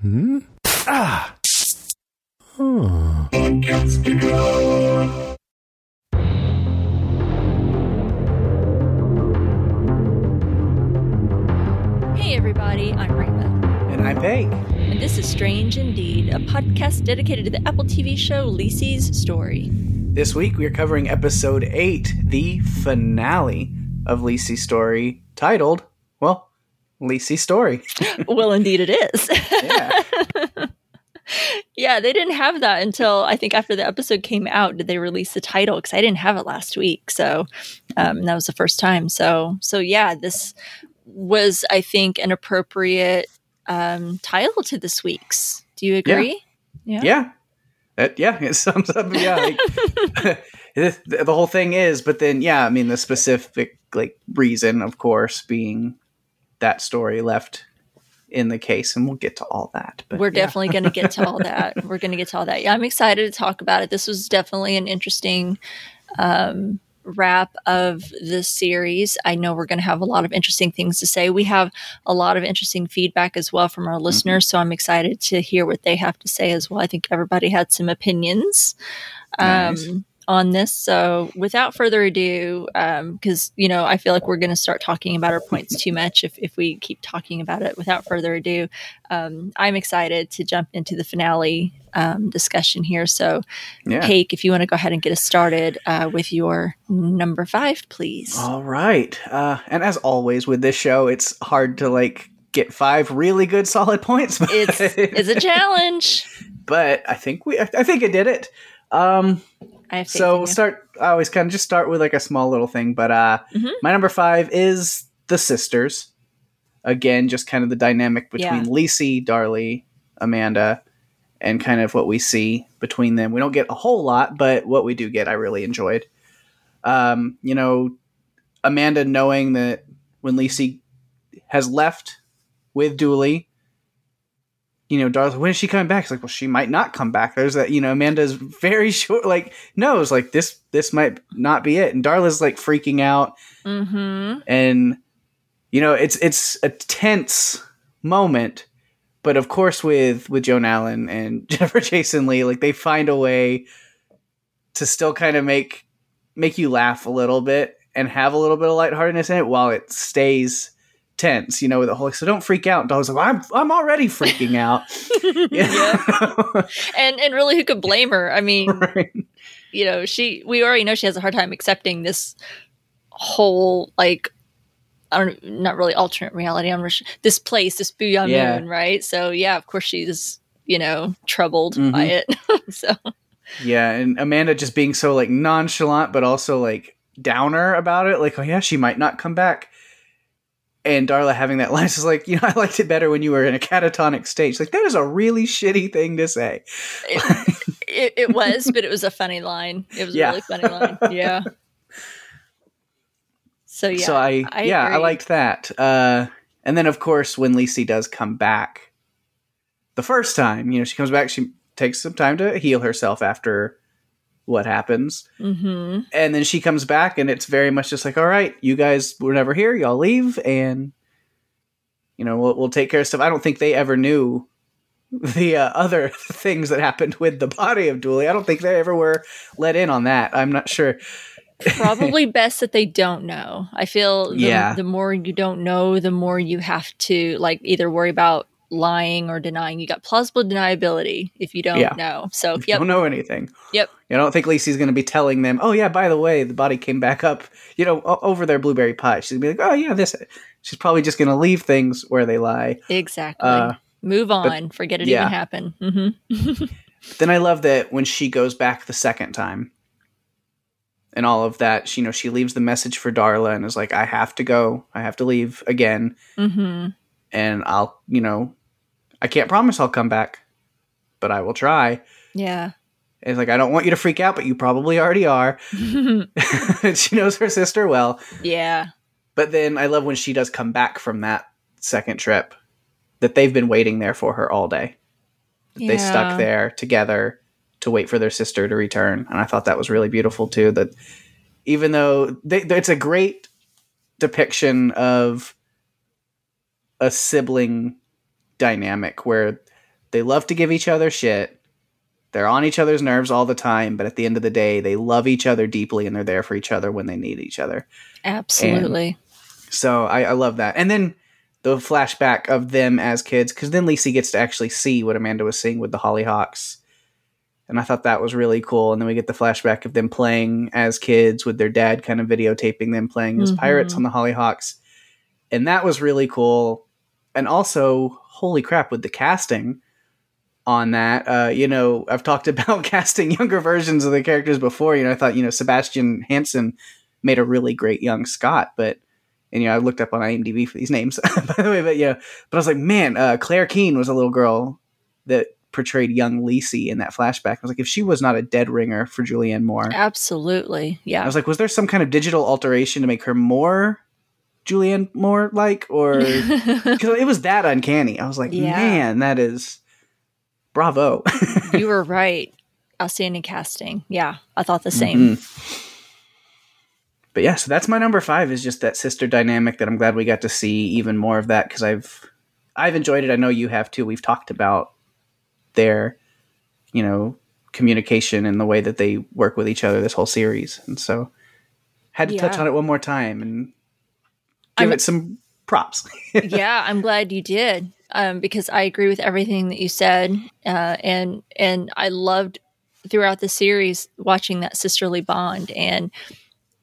Hmm? Ah! Hmm. Hey everybody, I'm Rima, And I'm Peg. and this is Strange Indeed, a podcast dedicated to the Apple TV show Lisey's Story. This week we are covering episode 8, the finale of Lisey's story, titled, well, Lisey's story. well, indeed it is. Yeah. yeah, they didn't have that until I think after the episode came out did they release the title because I didn't have it last week, so um, that was the first time. So, so yeah, this was I think an appropriate um, title to this week's. Do you agree? Yeah. yeah. That, yeah, it sums up, yeah. Like, the, the whole thing is, but then, yeah, I mean, the specific, like, reason, of course, being that story left in the case, and we'll get to all that. But We're yeah. definitely going to get to all that. We're going to get to all that. Yeah, I'm excited to talk about it. This was definitely an interesting um, wrap of the series. I know we're going to have a lot of interesting things to say. We have a lot of interesting feedback as well from our Mm-hmm. listeners, so I'm excited to hear what they have to say as well. I think everybody had some opinions. Nice. Um, on this. So, without further ado, because you know, I feel like we're going to start talking about our points too much if, if we keep talking about it. Without further ado, um, I'm excited to jump into the finale um, discussion here. So, Yeah. Hake, if you want to go ahead and get us started uh, with your number five, please. All right. Uh, and as always with this show, it's hard to, like, get five really good solid points. It's it's a challenge. but I think we, I I think it did it. Um, I so we'll start. I always kind of just start with like a small little thing, but uh, Mhm. my number five is the sisters. Again, just kind of the dynamic between Yeah. Lisey, Darla, Amanda, and kind of what we see between them. We don't get a whole lot, but what we do get, I really enjoyed. Um, you know, Amanda knowing that when Lisey has left with Dooley, you know, Darla, when is she coming back? It's like, well, she might not come back. There's that, you know, Amanda's very short, like knows, like this, this might not be it, and Darla's like freaking out, Mm-hmm. and you know, it's it's a tense moment, but of course, with with Joan Allen and Jennifer Jason Leigh, like they find a way to still kind of make make you laugh a little bit and have a little bit of lightheartedness in it while it stays tense, you know, with the whole so don't freak out. And I was like, I'm I'm already freaking out. yeah. And and really, who could blame her? I mean, right. you know, she we already know she has a hard time accepting this whole like I don't not really alternate reality. I'm this place, this Boo'ya Yeah. Moon, right? So yeah, of course she's you know troubled Mhm. by it. so Yeah, and Amanda just being so like nonchalant but also like downer about it, like, oh yeah, she might not come back. And Darla having that line is like, you know, I liked it better when you were in a catatonic state. She's like, that is a really shitty thing to say. it, it, it was, but it was a funny line. It was Yeah. a really funny line. Yeah. So yeah, so I, I yeah, I liked that. Uh, and then of course when Lisey does come back, the first time, you know, she comes back, she takes some time to heal herself after what happens, hmm and then she comes back, and it's very much just like, all right, you guys were never here, y'all leave, and you know, we'll we'll take care of stuff. I don't think they ever knew the uh, other things that happened with the body of Dooley. I don't think they ever were let in on that. I'm not sure. probably best that they don't know. I feel the, Yeah. the more you don't know, the more you have to like either worry about lying or denying. You got plausible deniability if you don't Yeah. know. So If you yep, don't know anything. Yep. You don't think Lisey's going to be telling them, oh, yeah, by the way, the body came back up, you know, o- over their blueberry pie. She's going to be like, oh, yeah, this. She's probably just going to leave things where they lie. exactly. Uh, Move on. Forget it yeah. even happened. hmm then I love that when she goes back the second time and all of that, she, you know, she leaves the message for Darla and is like, I have to go. I have to leave again. hmm And I'll, you know, I can't promise I'll come back, but I will try. Yeah. And it's like, I don't want you to freak out, but you probably already are. she knows her sister well. yeah. But then I love when she does come back from that second trip that they've been waiting there for her all day. That They stuck there together to wait for their sister to return. And I thought that was really beautiful too. That even though they, it's a great depiction of a sibling dynamic where they love to give each other shit. They're on each other's nerves all the time, but at the end of the day, they love each other deeply and they're there for each other when they need each other. Absolutely. So I, I love that. And then the flashback of them as kids, because then Lisey gets to actually see what Amanda was seeing with the Hollyhocks. And I thought that was really cool. And then we get the flashback of them playing as kids with their dad kind of videotaping them playing as Mhm. pirates on the Hollyhocks. And that was really cool. And also, holy crap, with the casting on that, uh, you know, I've talked about casting younger versions of the characters before. You know, I thought, you know, Sebastian Hansen made a really great young Scott, but and you know, I looked up on IMDb for these names, by the way, but yeah, but I was like, man, uh, Claire Keane was a little girl that portrayed young Lisey in that flashback. I was like, if she was not a dead ringer for Julianne Moore, Absolutely. Yeah. I was like, was there some kind of digital alteration to make her more Julianne Moore like, or because it was that uncanny? I was like, Yeah. man, that is bravo. you were right. Outstanding casting. Yeah. I thought the same. Mhm. But yeah, so that's my number five is just that sister dynamic that I'm glad we got to see even more of that because I've I've enjoyed it. I know you have too. We've talked about their, you know, communication and the way that they work with each other this whole series, and so had to touch on it one more time and give I'm- it some props. yeah, I'm glad you did um, because I agree with everything that you said, uh, and and I loved throughout the series watching that sisterly bond. And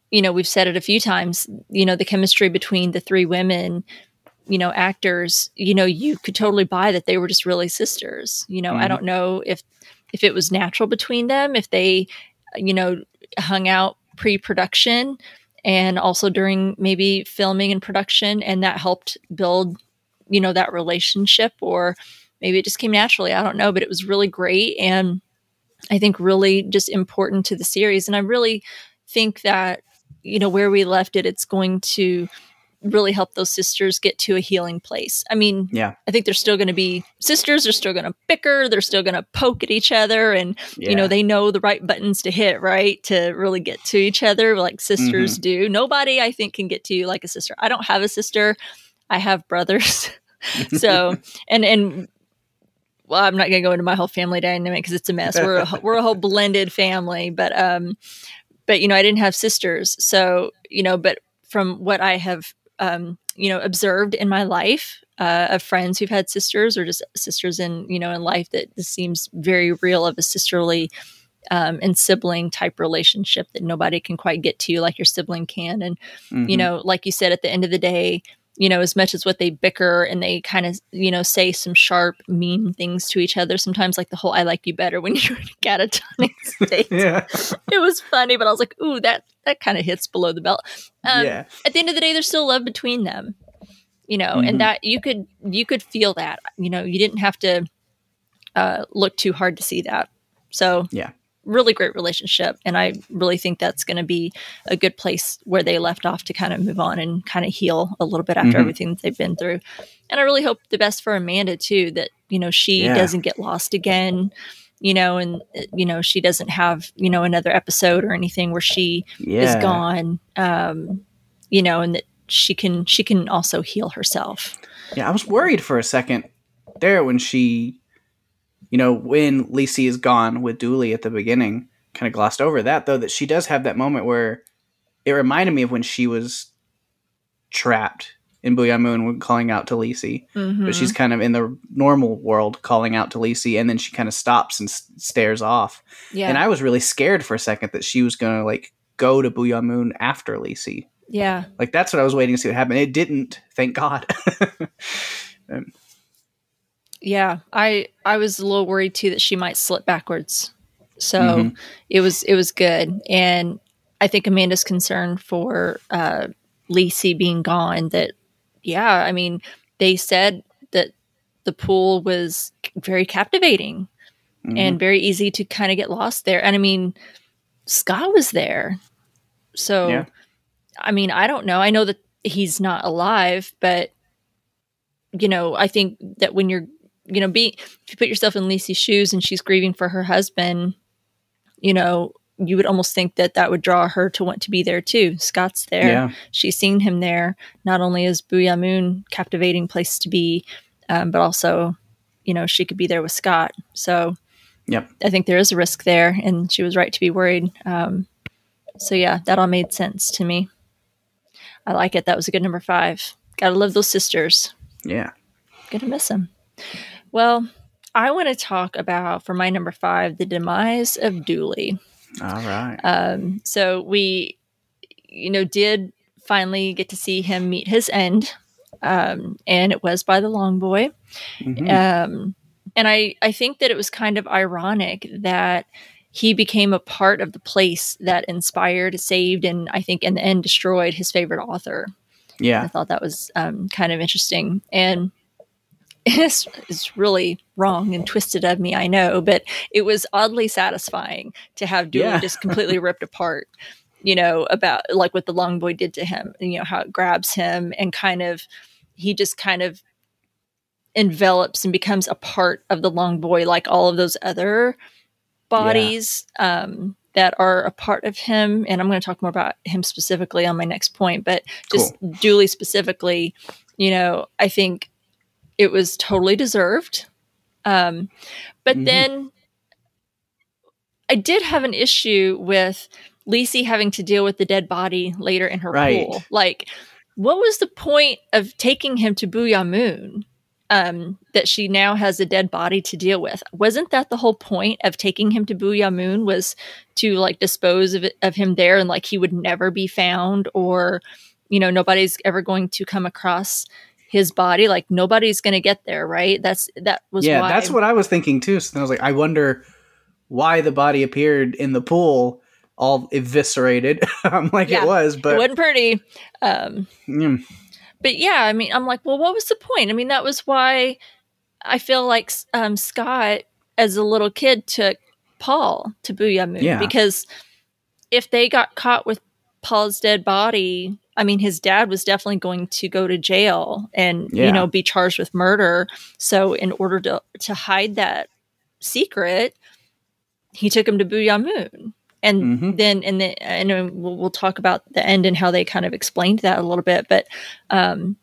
you know, we've said it a few times. You know, the chemistry between the three women, you know, actors. You know, you could totally buy that they were just really sisters. You know, I Mhm. don't know if if it was natural between them, if they, you know, hung out pre-production and also during maybe filming and production and that helped build you know that relationship or maybe it just came naturally i don't know but it was really great and i think really just important to the series and i really think that you know where we left it it's going to really help those sisters get to a healing place. I mean Yeah. i think they're still going to be sisters they're still going to bicker they're still going to poke at each other and you know they know the right buttons to hit right to really get to each other like sisters Mm-hmm. do. Nobody i think can get to you like a sister. I don't have a sister. I have brothers. So and and well i'm not going to go into my whole family dynamic because it's a mess. We're a, we're a whole blended family but um but you know i didn't have sisters. So you know but from what i have um you know observed in my life uh, of friends who've had sisters or just sisters in you know in life that this seems very real of a sisterly um, and sibling type relationship that nobody can quite get to like your sibling can and you Mhm. know like you said at the end of the day you know as much as what they bicker and they kind of you know say some sharp mean things to each other sometimes like the whole i like you better when you're in a catatonic state. Yeah, it was funny but i was like ooh that that kind of hits below the belt. Um, yeah, at the end of the day there's still love between them you know Mhm. and that you could you could feel that you know you didn't have to uh, look too hard to see that. So Yeah. Really great relationship and i really think that's going to be a good place where they left off to kind of move on and kind of heal a little bit after Mhm. everything that they've been through and i really hope the best for amanda too that you know she Yeah. doesn't get lost again you know and you know she doesn't have you know another episode or anything where she yeah. is gone um you know and that she can she can also heal herself Yeah, I was worried for a second there when she, you know, when Lisey is gone with Dooley at the beginning, kind of glossed over that though that she does have that moment where it reminded me of when she was trapped in Boo'ya Moon when calling out to Lisey, but mm-hmm. she's kind of in the normal world calling out to Lisey, and then she kind of stops and s- stares off. yeah And I was really scared for a second that she was gonna like go to Boo'ya Moon after Lisey. yeah Like that's what I was waiting to see what happened. It didn't, thank God. Um, yeah i i was a little worried too that she might slip backwards so Mhm. it was it was good and i think amanda's concern for uh Lisey being gone that yeah i mean they said that the pool was very captivating Mhm. and very easy to kind of get lost there. And I mean, Scott was there. So, Yeah. I mean, I don't know. I know that he's not alive, but, you know, I think that when you're, you know, be if you put yourself in Lisey's shoes and she's grieving for her husband, you know, you would almost think that that would draw her to want to be there too. Scott's there yeah, she's seen him there. Not only is Boo'ya Moon captivating place to be, um, but also, you know she could be there with Scott. So Yep. I think there is a risk there, and she was right to be worried. Um, so yeah, that all made sense to me. I like it. That was a good number five. Gotta love those sisters. Yeah. Gonna miss them. Well, I want to talk about for my number five the demise of Dooley. All right. Um, so we, you know, did finally get to see him meet his end, um, and it was by the long boy. Mhm. Um, and I, I think that it was kind of ironic that he became a part of the place that inspired, saved, and I think in the end destroyed his favorite author. Yeah. I thought that was um, kind of interesting. And it's, it's really wrong and twisted of me, I know, but it was oddly satisfying to have Dooley Yeah. just completely ripped apart, you know, about like what the long boy did to him, you know, how it grabs him and kind of, he just kind of envelops and becomes a part of the long boy, like all of those other bodies um, that are a part of him. And I'm going to talk more about him specifically on my next point, but just Dooley specifically, you know, I think it was totally deserved. Um, but Mhm. then I did have an issue with Lisey having to deal with the dead body later in her Right. pool. Like, what was the point of taking him to Boo'ya Moon? Um, that she now has a dead body to deal with. Wasn't that the whole point of taking him to Boo'ya Moon? Was to like dispose of it, of him there, and like he would never be found, or you know nobody's ever going to come across his body. Like nobody's going to get there, right? That's that was yeah, why. that's what I was thinking too. So then I was like, I wonder why the body appeared in the pool all eviscerated. I'm like Yeah. it was, but it wasn't pretty. Um, mm, but yeah, I mean, I'm like, well, what was the point? I mean, that was why I feel like um, Scott, as a little kid, took Paul to Boo'ya Moon Yeah. because if they got caught with Paul's dead body, I mean, his dad was definitely going to go to jail and Yeah. you know be charged with murder. So, in order to to hide that secret, he took him to Boo'ya Moon. And Mhm. then, and then, and we'll, we'll talk about the end and how they kind of explained that a little bit. But um,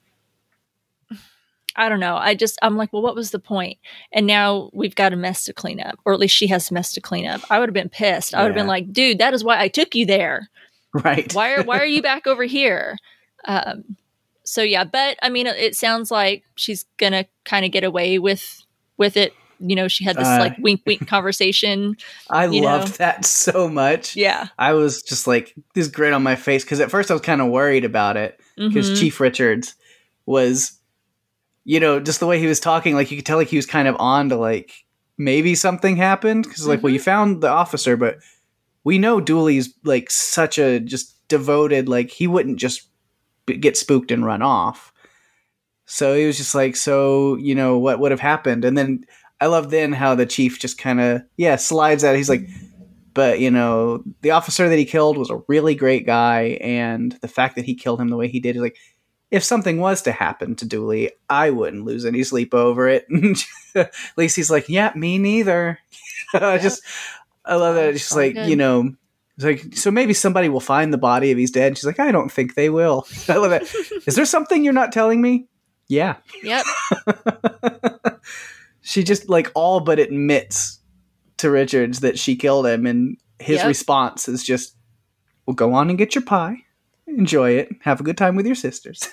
I don't know. I just, I'm like, well, what was the point? And now we've got a mess to clean up, or at least she has a mess to clean up. I would have been pissed. I would have been like, dude, that is why I took you there. right. Why are why are you back over here? Um, so yeah, but I mean, it sounds like she's gonna kind of get away with with it. You know, she had this Uh, like wink wink conversation. I you loved know. that so much. Yeah, I was just like this grin on my face because at first I was kind of worried about it because Mhm. Chief Richards was, you know, just the way he was talking, like you could tell like he was kind of on to like maybe something happened because like, well, Mm-hmm. you found the officer, but we know Dooley's like such a just devoted, like he wouldn't just b- get spooked and run off. So he was just like, so you know what would have happened, and then I love then how the chief just kind of yeah slides out. He's like, but you know the officer that he killed was a really great guy, and the fact that he killed him the way he did is like, if something was to happen to Dooley, I wouldn't lose any sleep over it. At least he's like, yeah, me neither. I just I love that. So like good. you know. It's like so maybe somebody will find the body if he's dead. She's like, I don't think they will. I love that. Is there something you're not telling me? Yeah. Yep. she just like all but admits to Richards that she killed him, and his Yep. response is just, "Well, go on and get your pie, enjoy it, have a good time with your sisters."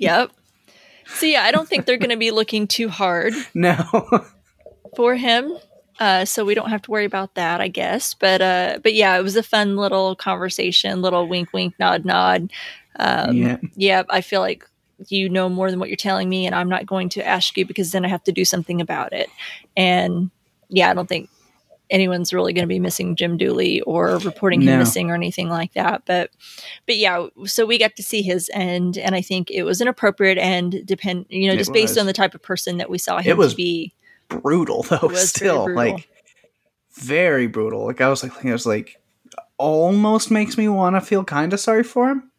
Yep. So yeah, I don't think they're going to be looking too hard no, for him. Uh, so we don't have to worry about that, I guess. But uh, but yeah, it was a fun little conversation, little wink, wink, nod, nod. Um, Yeah. yeah, I feel like you know more than what you're telling me, and I'm not going to ask you because then I have to do something about it. And yeah, I don't think anyone's really going to be missing Jim Dooley or reporting him No. missing or anything like that. But but yeah, so we got to see his end, and I think it was an appropriate end. Depend you know It just based on the type of person that we saw him was to be. Brutal though. Still, brutal. like very brutal. Like I was like, I was like, almost makes me want to feel kind of sorry for him.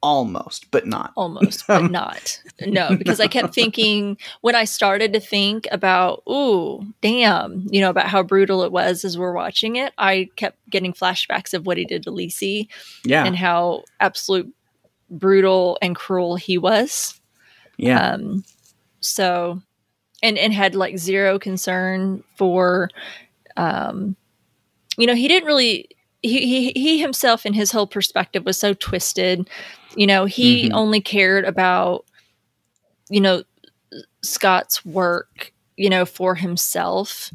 Almost, but not. almost, but not. No, because I kept thinking when I started to think about, ooh, damn, you know, about how brutal it was as we're watching it, I kept getting flashbacks of what he did to Lisey Yeah, and how absolute brutal and cruel he was. yeah. Um, so and and had like zero concern for um you know he didn't really he he, he himself and his whole perspective was so twisted. You know he Mhm. only cared about you know scott's work you know for himself.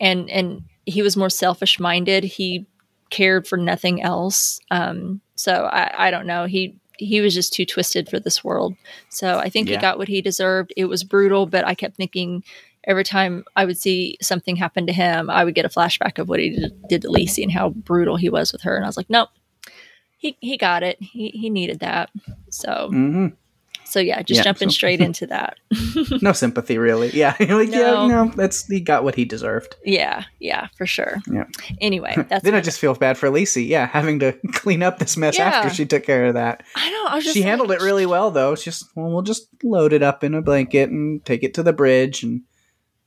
And and he was more selfish minded he cared for nothing else. Um so i i don't know. He he was just too twisted for this world. So i think Yeah. he got what he deserved. It was brutal but i kept thinking every time i would see something happen to him i would get a flashback of what he did, did to lisey and how brutal he was with her. And i was like nope. He he got it. He he needed that. So hmm so yeah just Yeah, jumping so- straight into that No sympathy, really. Yeah, You're like No. yeah, no, that's he got what he deserved. yeah yeah for sure Yeah. anyway that's then I just feel bad for Lisey. Yeah, having to clean up this mess Yeah. after she took care of that. i know i was just She like- handled it really well, though. It's just, well, we'll just load it up in a blanket and take it to the bridge and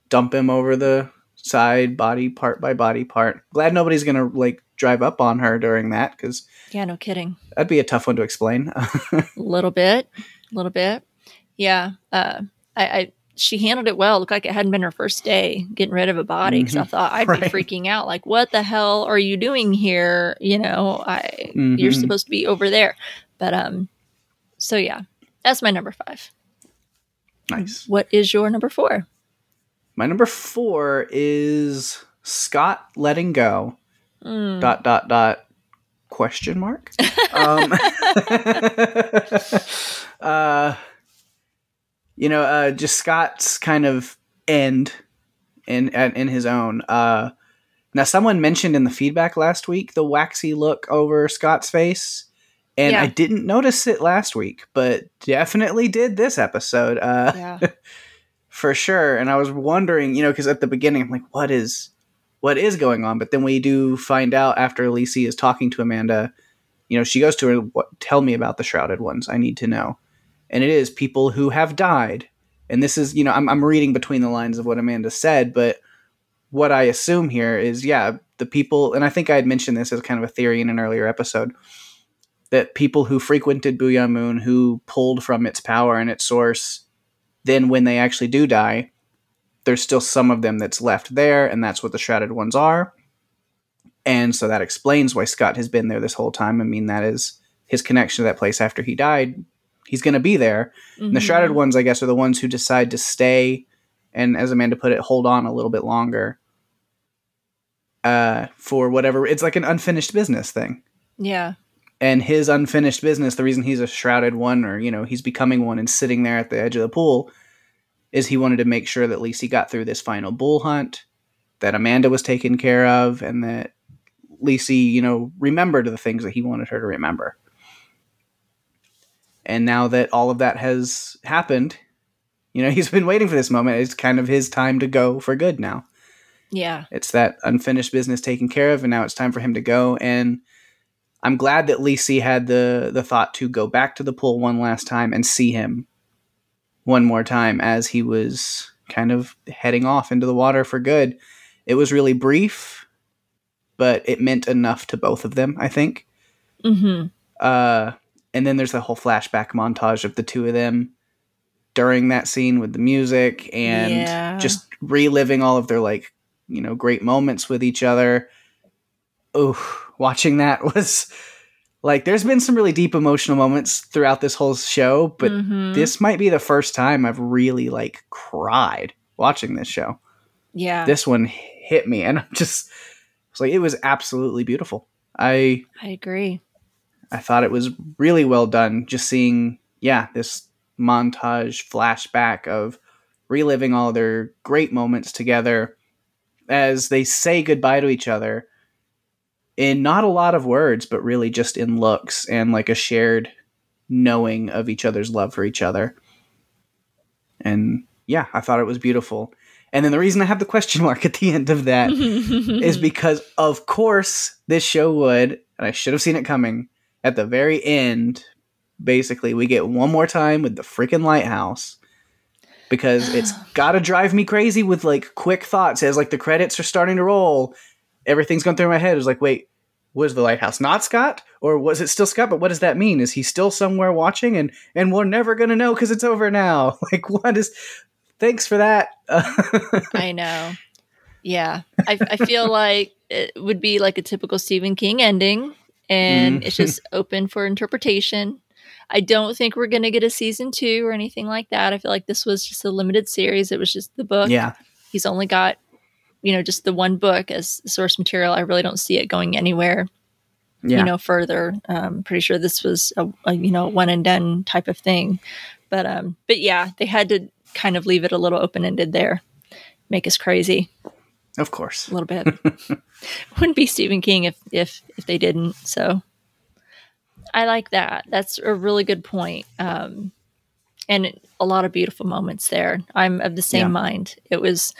dump him over the side, body part by body part. Glad nobody's gonna like drive up on her during that because yeah no kidding that'd be a tough one to explain. a little bit a little bit yeah uh i i she handled it well. It looked like it hadn't been her first day getting rid of a body because I Mhm. thought I'd Right. be freaking out. Like, what the hell are you doing here? You know, I you're Mhm. supposed to be over there. But um, so yeah, that's my number five. nice. What is your number four? My number four is Scott letting go. Mm. dot dot dot question mark um uh you know uh just scott's kind of end in in his own uh now someone mentioned in the feedback last week the waxy look over scott's face and Yeah. i didn't notice it last week but definitely did this episode uh Yeah, for sure. And I was wondering, you know, because at the beginning I'm like, what is what is going on? But then we do find out after Lisey is talking to Amanda, you know, she goes to her, what, tell me about the shrouded ones. I need to know. And it is people who have died. And this is, you know, I'm, I'm reading between the lines of what Amanda said, but what I assume here is, yeah, the people, and I think I had mentioned this as kind of a theory in an earlier episode, that people who frequented Boo'ya Moon, who pulled from its power and its source, then when they actually do die, there's still some of them that's left there, and that's what the shrouded ones are. And so that explains why Scott has been there this whole time. I mean, that is his connection to that place after he died. He's going to be there. And the shrouded ones, I guess, are the ones who decide to stay and, as Amanda put it, hold on a little bit longer uh, for whatever. It's like an unfinished business thing Yeah, and his unfinished business the reason he's a shrouded one or you know he's becoming one and sitting there at the edge of the pool is he wanted to make sure that Lisey got through this final bool hunt that Amanda was taken care of and that Lisey you know remembered the things that he wanted her to remember. And now that all of that has happened you know he's been waiting for this moment. It's kind of his time to go for good now. Yeah, it's that unfinished business taken care of, and now it's time for him to go. And I'm glad that Lisey had the the thought to go back to the pool one last time and see him one more time as he was kind of heading off into the water for good. It was really brief, but it meant enough to both of them, I think. hmm Uh, and then there's the whole flashback montage of the two of them during that scene with the music and Yeah. just reliving all of their like you know great moments with each other. Oh, watching that was like there's been some really deep emotional moments throughout this whole show, but Mhm. this might be the first time I've really like cried watching this show. yeah, This one hit me, and I'm just it's like it was absolutely beautiful. I I agree. I thought it was really well done. Just seeing, yeah, this montage flashback of reliving all their great moments together as they say goodbye to each other in not a lot of words, but really just in looks and like a shared knowing of each other's love for each other. And yeah, I thought it was beautiful. And then the reason I have the question mark at the end of that is because of course this show would and i should have seen it coming at the very end basically we get one more time with the freaking lighthouse because it's gotta drive me crazy with like quick thoughts as like the credits are starting to roll everything's going through my head it was like wait was the lighthouse not scott or was it still scott but what does that mean is he still somewhere watching and and we're never gonna know because it's over now like what is thanks for that. I know. Yeah, I, I feel like it would be like a typical Stephen King ending, and Mm. it's just open for interpretation. I don't think we're going to get a season two or anything like that. I feel like this was just a limited series. It was just the book. yeah, He's only got, you know, just the one book as source material. I really don't see it going anywhere, yeah, you know, further. Um, pretty sure this was a, a you know one and done type of thing, but um, but yeah, they had to kind of leave it a little open ended there, make us crazy of course. a little bit. Wouldn't be Stephen King if if if they didn't. So I like that. That's a really good point. Um, and a lot of beautiful moments there. I'm of the same Yeah. mind. It was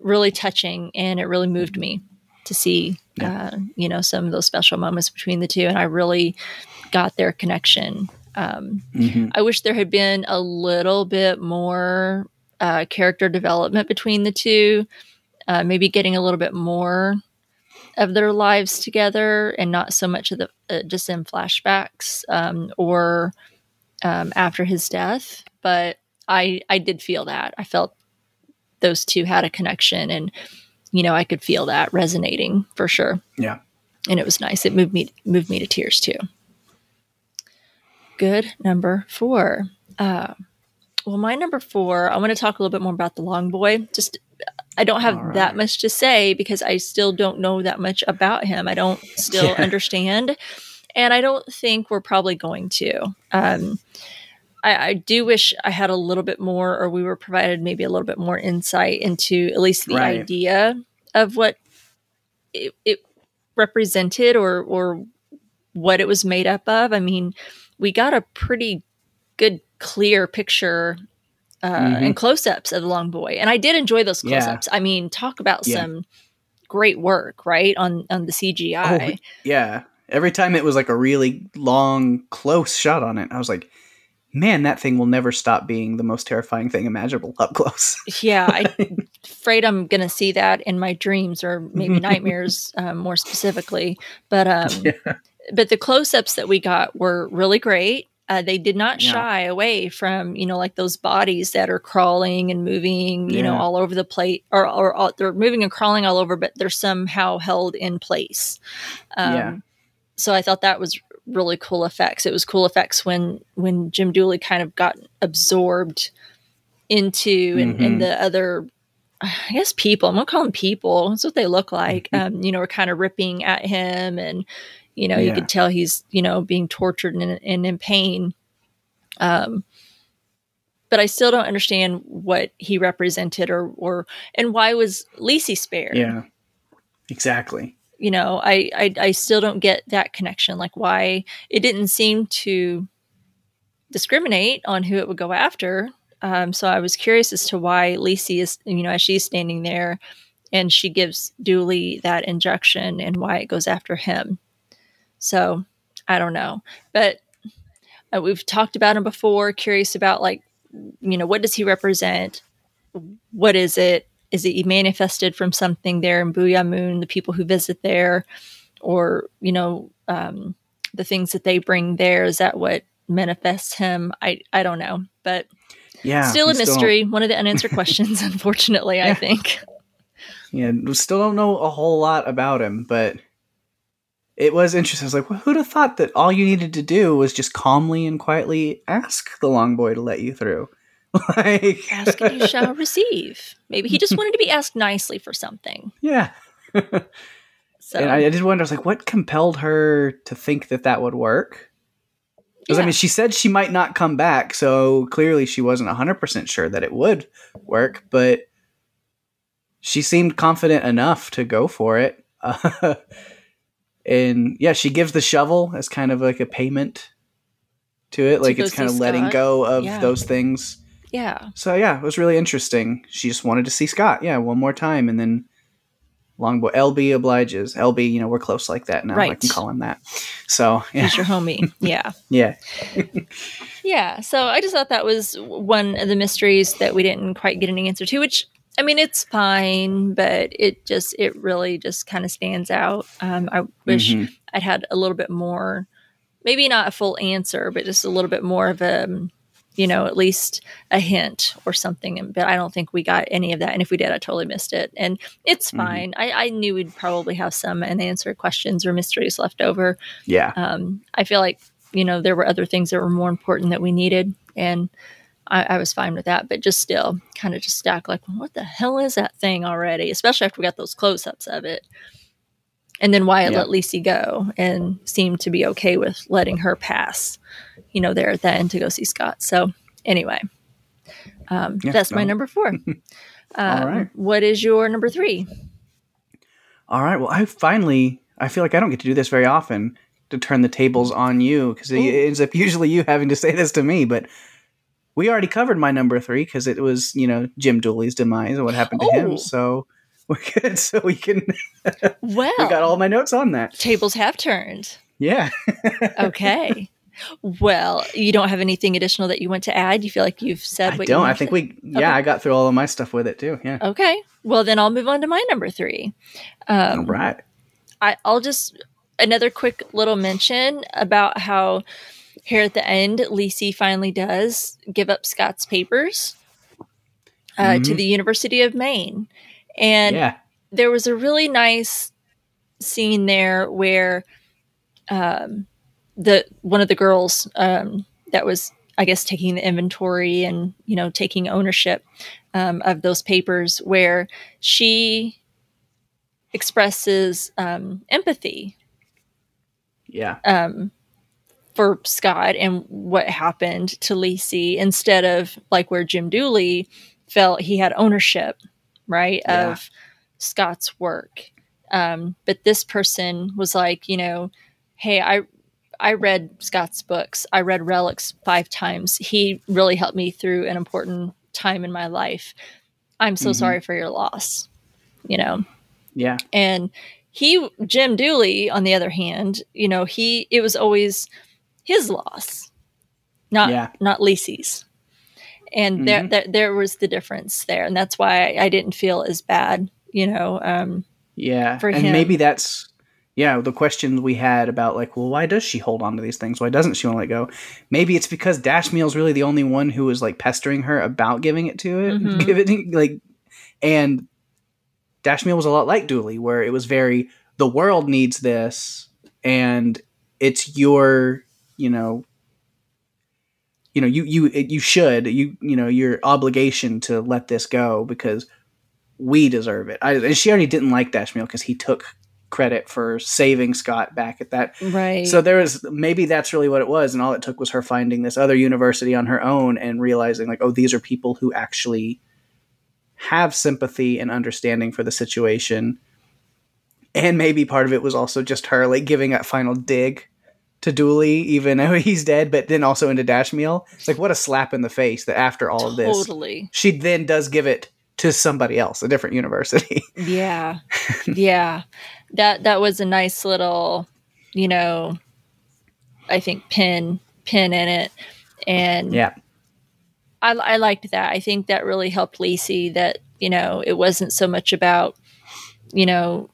really touching, and it really moved me to see, uh, you know, some of those special moments between the two. And I really got their connection. Um, Mhm. I wish there had been a little bit more uh, character development between the two. Uh, maybe getting a little bit more of their lives together and not so much of the uh, just in flashbacks um, or um, after his death. But I I did feel that I felt those two had a connection and you know I could feel that resonating for sure Yeah. and it was nice. It moved me moved me to tears too. Good number four. Uh, well, my number four. I want to talk a little bit more about the long boy. Just I don't have All that much to say because I still don't know that much about him. I don't still Yeah. understand, and I don't think we're probably going to. Um, I, I do wish I had a little bit more, or we were provided maybe a little bit more insight into at least the Right. idea of what it, it represented or or what it was made up of. I mean, we got a pretty good, clear picture uh, Mhm. and close-ups of the long boy, and I did enjoy those close-ups. I mean, talk about Yeah. some great work, right on on the CGI. Oh, Yeah. Every time it was like a really long, close shot on it, I was like, man, that thing will never stop being the most terrifying thing imaginable up close. Yeah, I'm afraid I'm going to see that in my dreams or maybe nightmares, um, more specifically. But um, Yeah. but the close-ups that we got were really great. Uh, they did not Yeah. shy away from you know like those bodies that are crawling and moving, you know, all over the plate, or or all, they're moving and crawling all over, but they're somehow held in place. Um, Yeah. So I thought that was really cool effects. It was cool effects when when Jim Dooley kind of got absorbed into and, Mhm. and the other I guess people. I'm gonna call them people. That's what they look like. Mm-hmm. Um, you know, are kind of ripping at him, and you know, you Yeah. could tell he's you know being tortured and, and in pain. Um, but I still don't understand what he represented, or or and why was Lisey spared? Yeah. Exactly. You know I, I i still don't get that connection like why it didn't seem to discriminate on who it would go after. Um, so i was curious as to why Lisey is you know as she's standing there and she gives dooley that injection and why it goes after him. So i don't know. But uh, we've talked about him before curious about like you know what does he represent? What is it is it manifested from something there in Boo'ya Moon, the people who visit there, or you know, um, the things that they bring there? Is that what manifests him? I I don't know, but Yeah. still a mystery. One of the unanswered questions, unfortunately. I think. yeah. We still don't know a whole lot about him, but it was interesting. I was like, well, who'd have thought that all you needed to do was just calmly and quietly ask the long boy to let you through? like, Ask and you shall receive. Maybe he just wanted to be asked nicely for something. yeah. So And I, I did wonder, I was like, what compelled her to think that that would work? Because I mean, she said she might not come back, so clearly she wasn't 100% sure that it would work, but she seemed confident enough to go for it. Uh, and yeah, she gives the shovel as kind of like a payment to it. like it's kind of letting go of Yeah. those things. Yeah, So yeah, it was really interesting. She just wanted to see Scott, yeah, one more time, and then Longboy LB obliges. LB, you know, we're close like that now. I Right. can call him that. So yeah, he's your homie. Yeah. yeah, Yeah, so I just thought that was one of the mysteries that we didn't quite get an answer to, which I mean it's fine, but it just it really just kind of stands out. Um, I wish Mhm. I'd had a little bit more, maybe not a full answer, but just a little bit more of a you know, at least a hint or something. But I don't think we got any of that. And if we did, I totally missed it. And it's Mhm. fine. I, I knew we'd probably have some unanswered questions or mysteries left over. Yeah. Um, I feel like, you know, there were other things that were more important that we needed. And I, I was fine with that. But just still kind of just stack like, what the hell is that thing already? Especially after we got those close ups of it. And then Wyatt Yeah. let Lisey go and seemed to be okay with letting her pass, you know, there at the end to go see Scott. So anyway, um, Yeah, that's my number four. um, right. What is your number three? All right. Well, I finally, I feel like I don't get to do this very often to turn the tables on you because it ends up usually you having to say this to me. But we already covered my number three because it was, you know, Jim Dooley's demise and what happened to Oh. him. So we're good. So we can, Well, we got all my notes on that. tables have turned. Yeah. Okay. Well, you don't have anything additional that you want to add? You feel like you've said I what don't. I think we, yeah, Okay. I got through all of my stuff with it too. Yeah. Okay. Well, then I'll move on to my number three. Um, all right. I, I'll just another quick little mention about how here at the end, Lisey finally does give up Scott's papers uh, to Mhm. the University of Maine, and yeah. there was a really nice scene there where um, the one of the girls um, that was I guess taking the inventory and you know taking ownership um, of those papers where she expresses um, empathy Yeah. um, for Scott and what happened to Lisey instead of like where Jim Dooley felt he had ownership, right, Yeah. of Scott's work. Um, but this person was like, you know, hey, I I read Scott's books. I read Relics five times. He really helped me through an important time in my life. I'm so Mhm. sorry for your loss. You know, Yeah. and he jim dooley on the other hand you know he it was always his loss not Yeah. not lisey's and there, Mhm. there there was the difference there and that's why i didn't feel as bad you know um Yeah. for and him. maybe that's yeah, the questions we had about like, well, why does she hold on to these things? Why doesn't she want to let go? Maybe it's because Dashmiel's really the only one who was like pestering her about giving it to it. Mhm. Give it like and Dashmiel was a lot like Dooley, where it was very the world needs this and it's your, you know, you know, you you you should you you know your obligation to let this go because we deserve it. I, and she already didn't like Dashmiel because he took credit for saving Scott back at that. right So there was maybe that's really what it was, and all it took was her finding this other university on her own and realizing like, oh, these are people who actually have sympathy and understanding for the situation. And maybe part of it was also just her like giving that final dig to Dooley, even though he's dead, but then also into Dashmiel. It's like what a slap in the face that after all of this, totally she then does give it to somebody else, a different university. yeah yeah that that was a nice little you know i think pin pin in it and yeah. I, I liked that. I think that really helped Lisey that, you know, it wasn't so much about, you know,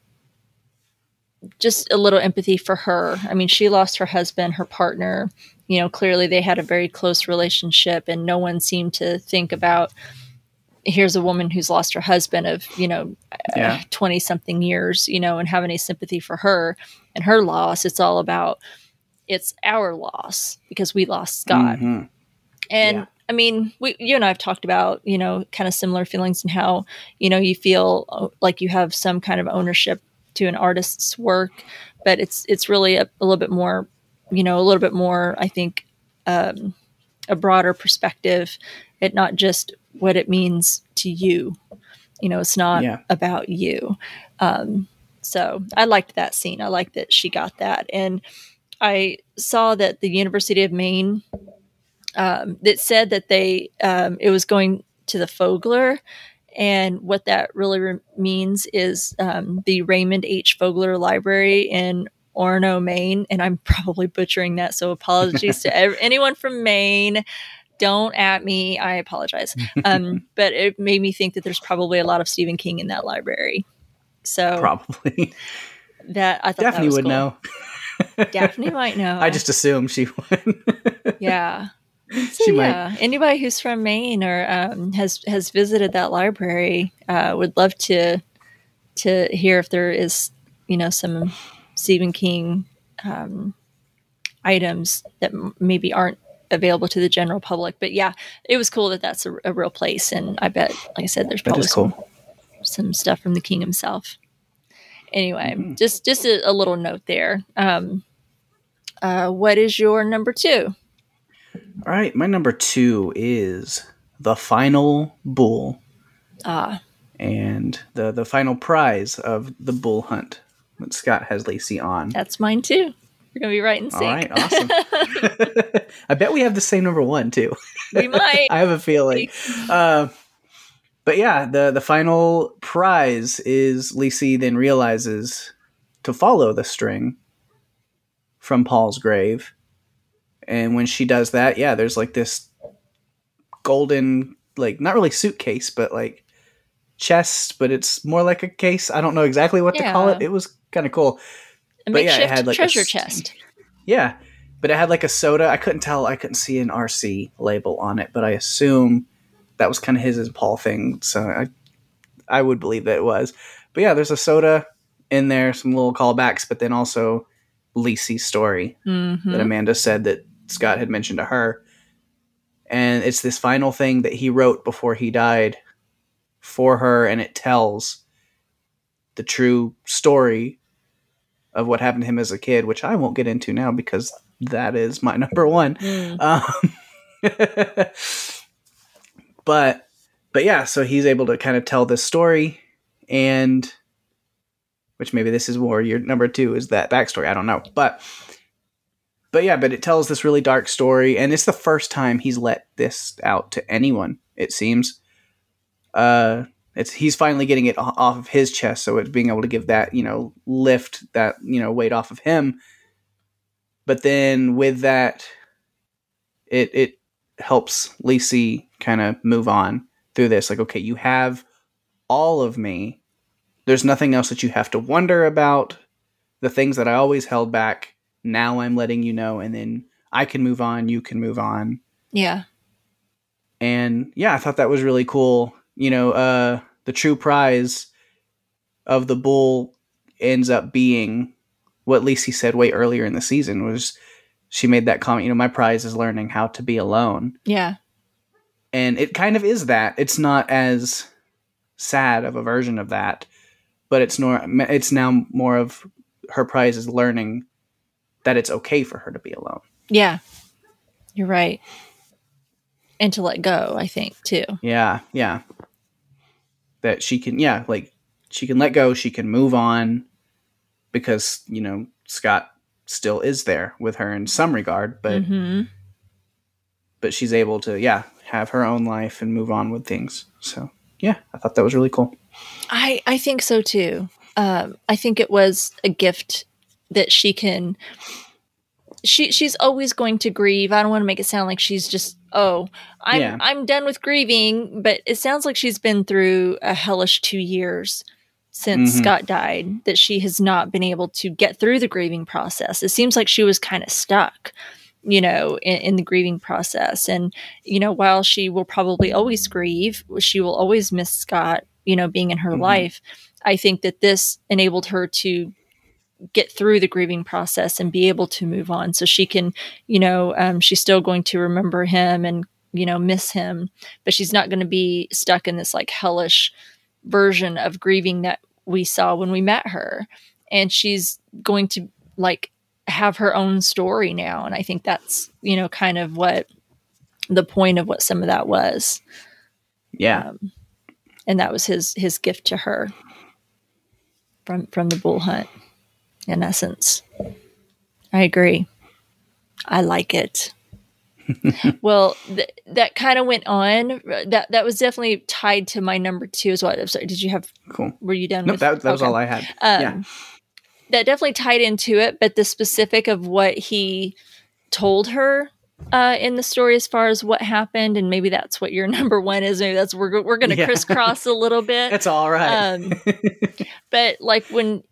just a little empathy for her. I mean, she lost her husband, her partner. You know, clearly they had a very close relationship, and no one seemed to think about here's a woman who's lost her husband of, you know, Yeah. 20 something years, you know, and have any sympathy for her and her loss. It's all about it's our loss because we lost Scott. Mhm. And Yeah. I mean, we, you and I have talked about, you know, kind of similar feelings and how, you know, you feel uh, like you have some kind of ownership to an artist's work, but it's it's really a, a little bit more, you know, a little bit more, I think, um, a broader perspective at not just what it means to you. You know, it's not Yeah. about you. Um, so I liked that scene. I liked that she got that. And I saw that the University of Maine um, that said that they um, it was going to the Fogler, and what that really re- means is um, the Raymond H. Fogler Library in Orono, Maine, and I'm probably butchering that, so apologies to ev- anyone from Maine. Don't at me. I apologize. Um, but it made me think that there's probably a lot of Stephen King in that library. So Probably. that I thought Daphne would cool. know. Daphne might know. I just assume she would. yeah So, She might- anybody who's from Maine or um, has has visited that library uh, would love to to hear if there is you know some Stephen King um, items that m- maybe aren't available to the general public. But yeah, it was cool that that's a, a real place, and I bet, like I said, there's probably some cool. some stuff from the king himself. Anyway, Mhm. just just a, a little note there. Um, uh, what is your number two? All right, my number two is the final bool Ah, and the the final prize of the bool hunt that Scott has Lisey on. that's mine too. We're gonna be right in sync. All right, awesome. I bet we have the same number one too. we might. I have a feeling. Uh, but yeah, the the final prize is Lisey then realizes to follow the string from Paul's grave, and when she does that, yeah, there's like this golden, like not really suitcase, but like chest, but it's more like a case. I don't know exactly what to call it. It was kind of cool. A But yeah, it makeshift had, like, a treasure s- chest. Yeah, but it had like a soda. I couldn't tell. I couldn't see an RC label on it, but I assume that was kind of his and Paul thing. So I, I would believe that it was. But yeah, there's a soda in there, some little callbacks, but then also Lisey's story Mhm. that Amanda said that Scott had mentioned to her, and it's this final thing that he wrote before he died for her, and it tells the true story of what happened to him as a kid, which I won't get into now because that is my number one. Mm. Um, but but yeah, so he's able to kind of tell this story, and which maybe this is more your number two is that backstory. I don't know, but but yeah, but it tells this really dark story, and it's the first time he's let this out to anyone. It seems. Uh, it's he's finally getting it off of his chest, so it's being able to give that you know lift that you know weight off of him. But then with that, it it helps Lisey kind of move on through this. Like, okay, you have all of me. There's nothing else that you have to wonder about. The things that I always held back, now I'm letting you know, and then I can move on. You can move on Yeah. and yeah i thought that was really cool you know uh the true prize of the bool ends up being what Lisey said way earlier in the season was she made that comment you know my prize is learning how to be alone Yeah. and it kind of is that it's not as sad of a version of that but it's nor it's now more of her prize is learning that it's okay for her to be alone Yeah. You're right. And to let go, I think, too. Yeah, yeah. That she can, yeah, like she can let go, she can move on because, you know, Scott still is there with her in some regard, but hmm but she's able to, yeah, have her own life and move on with things. So, yeah, I thought that was really cool. I, I think so too. Um, I think it was a gift that she can. She she's always going to grieve. I don't want to make it sound like she's just oh I'm Yeah. I'm done with grieving, but it sounds like she's been through a hellish two years since Mhm. Scott died. That she has not been able to get through the grieving process. It seems like she was kind of stuck, you know, in, in the grieving process. And you know, while she will probably always grieve, she will always miss Scott, you know, being in her Mhm. life. I think that this enabled her to get through the grieving process and be able to move on. So she can, you know, um, she's still going to remember him and, you know, miss him, but she's not going to be stuck in this like hellish version of grieving that we saw when we met her. And she's going to like have her own story now. And I think that's, you know, kind of what the point of what some of that was. Yeah. Um, and that was his his gift to her from from the bool hunt in essence i agree i like it well th- that kind of went on that that was definitely tied to my number two as well i'm sorry did you have cool. were you done No, with that, that was all I had. um, yeah. that definitely tied into it but the specific of what he told her uh, in the story as far as what happened and maybe that's what your number one is maybe that's we're, we're gonna Yeah. crisscross a little bit That's all right. um, but like when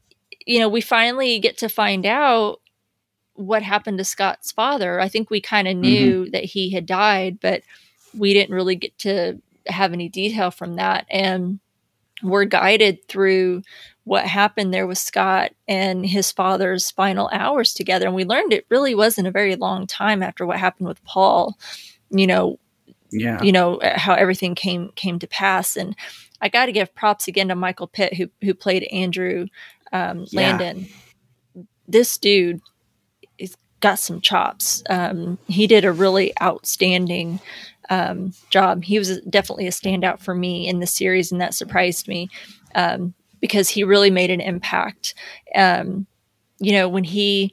you know we finally get to find out what happened to Scott's father. I think we kind of Mm-hmm. knew that he had died, but we didn't really get to have any detail from that. And we're guided through what happened there with Scott and his father's final hours together. And we learned it really wasn't a very long time after what happened with Paul. You know, Yeah. you know how everything came came to pass and i got to give props again to michael pitt who who played andrew um, Yeah. landon this dude has got some chops um, he did a really outstanding um, job he was definitely a standout for me in the series and that surprised me um, because he really made an impact um, you know when he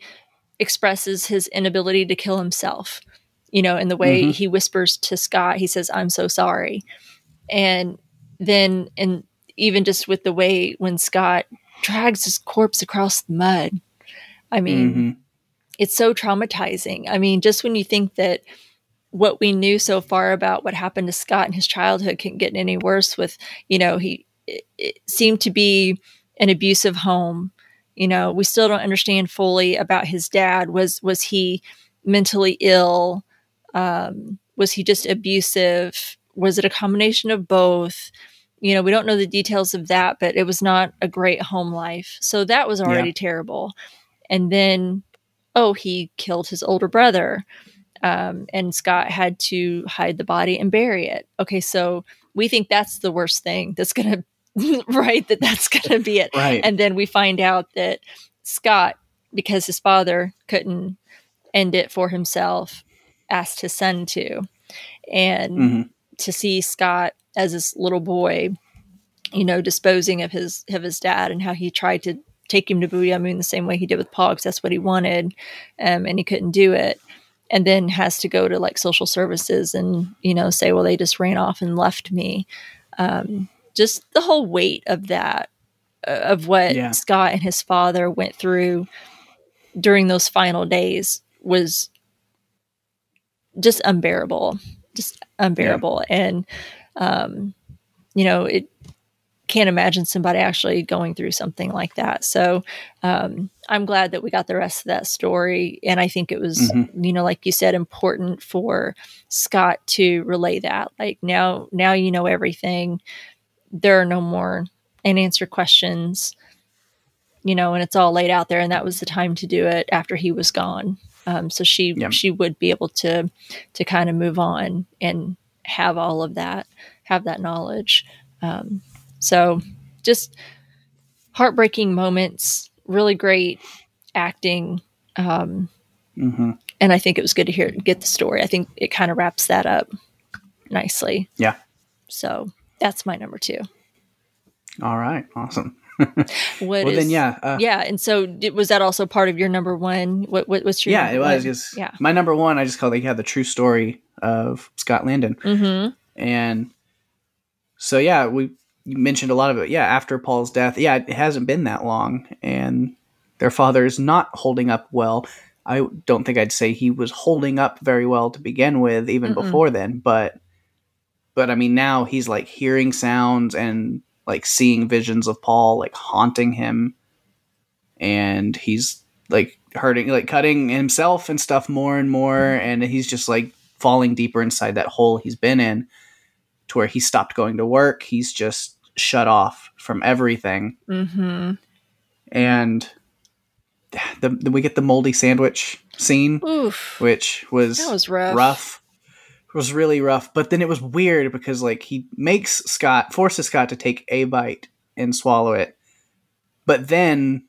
expresses his inability to kill himself you know, in the way Mhm. he whispers to Scott, he says, I'm so sorry. And then, and even just with the way when Scott drags his corpse across the mud, I mean, Mhm. it's so traumatizing. I mean, just when you think that what we knew so far about what happened to Scott in his childhood couldn't get any worse with, you know, he it, it seemed to be an abusive home. You know, we still don't understand fully about his dad. Was was he mentally ill? Um, was he just abusive? Was it a combination of both? You know, we don't know the details of that, but it was not a great home life. So that was already Yeah. terrible. And then, oh, he killed his older brother. Um, and Scott had to hide the body and bury it. Okay, so we think that's the worst thing that's going to, right? That that's going to be it. Right. And then we find out that Scott, because his father couldn't end it for himself, asked his son to. And Mhm. To see Scott as this little boy, you know, disposing of his of his dad and how he tried to take him to Boo'ya Moon the same way he did with paul that's what he wanted, um, and he couldn't do it. And then has to go to like social services and you know say, well, they just ran off and left me. Um, just the whole weight of that, uh, of what Yeah. Scott and his father went through during those final days was just unbearable just unbearable. And um you know it can't imagine somebody actually going through something like that. So um i'm glad that we got the rest of that story. And i think it was you know like you said important for scott to relay that. Like now now you know everything. There are no more unanswered questions you know and it's all laid out there. And that was the time to do it after he was gone um, so she Yeah. she would be able to to kind of move on and have all of that have that knowledge um, so just heartbreaking moments really great acting um, Mhm. and i think it was good to hear get the story i think it kind of wraps that up nicely Yeah. so that's my number two All right. Awesome. What well, then, yeah. Uh, yeah and so did, was that also part of your number one what, what what's your yeah, it was. Just, yeah My number one, I just called it, yeah, the true story of Scott Landon. mm-hmm And so, yeah, we you mentioned a lot of it. Yeah, after Paul's death, yeah, it hasn't been that long. And their father is not holding up well. I don't think I'd say he was holding up very well to begin with, even Mm-mm. before then. But, but I mean, now he's like hearing sounds and like seeing visions of Paul like haunting him. And he's like hurting, like cutting himself and stuff more and more. And he's just like falling deeper inside that hole he's been in to where he stopped going to work. He's just shut off from everything. mm-hmm And the, the, we get the moldy sandwich scene, oof which was, that was rough rough. Was really rough. But then it was weird because like he makes Scott forces Scott to take a bite and swallow it. But then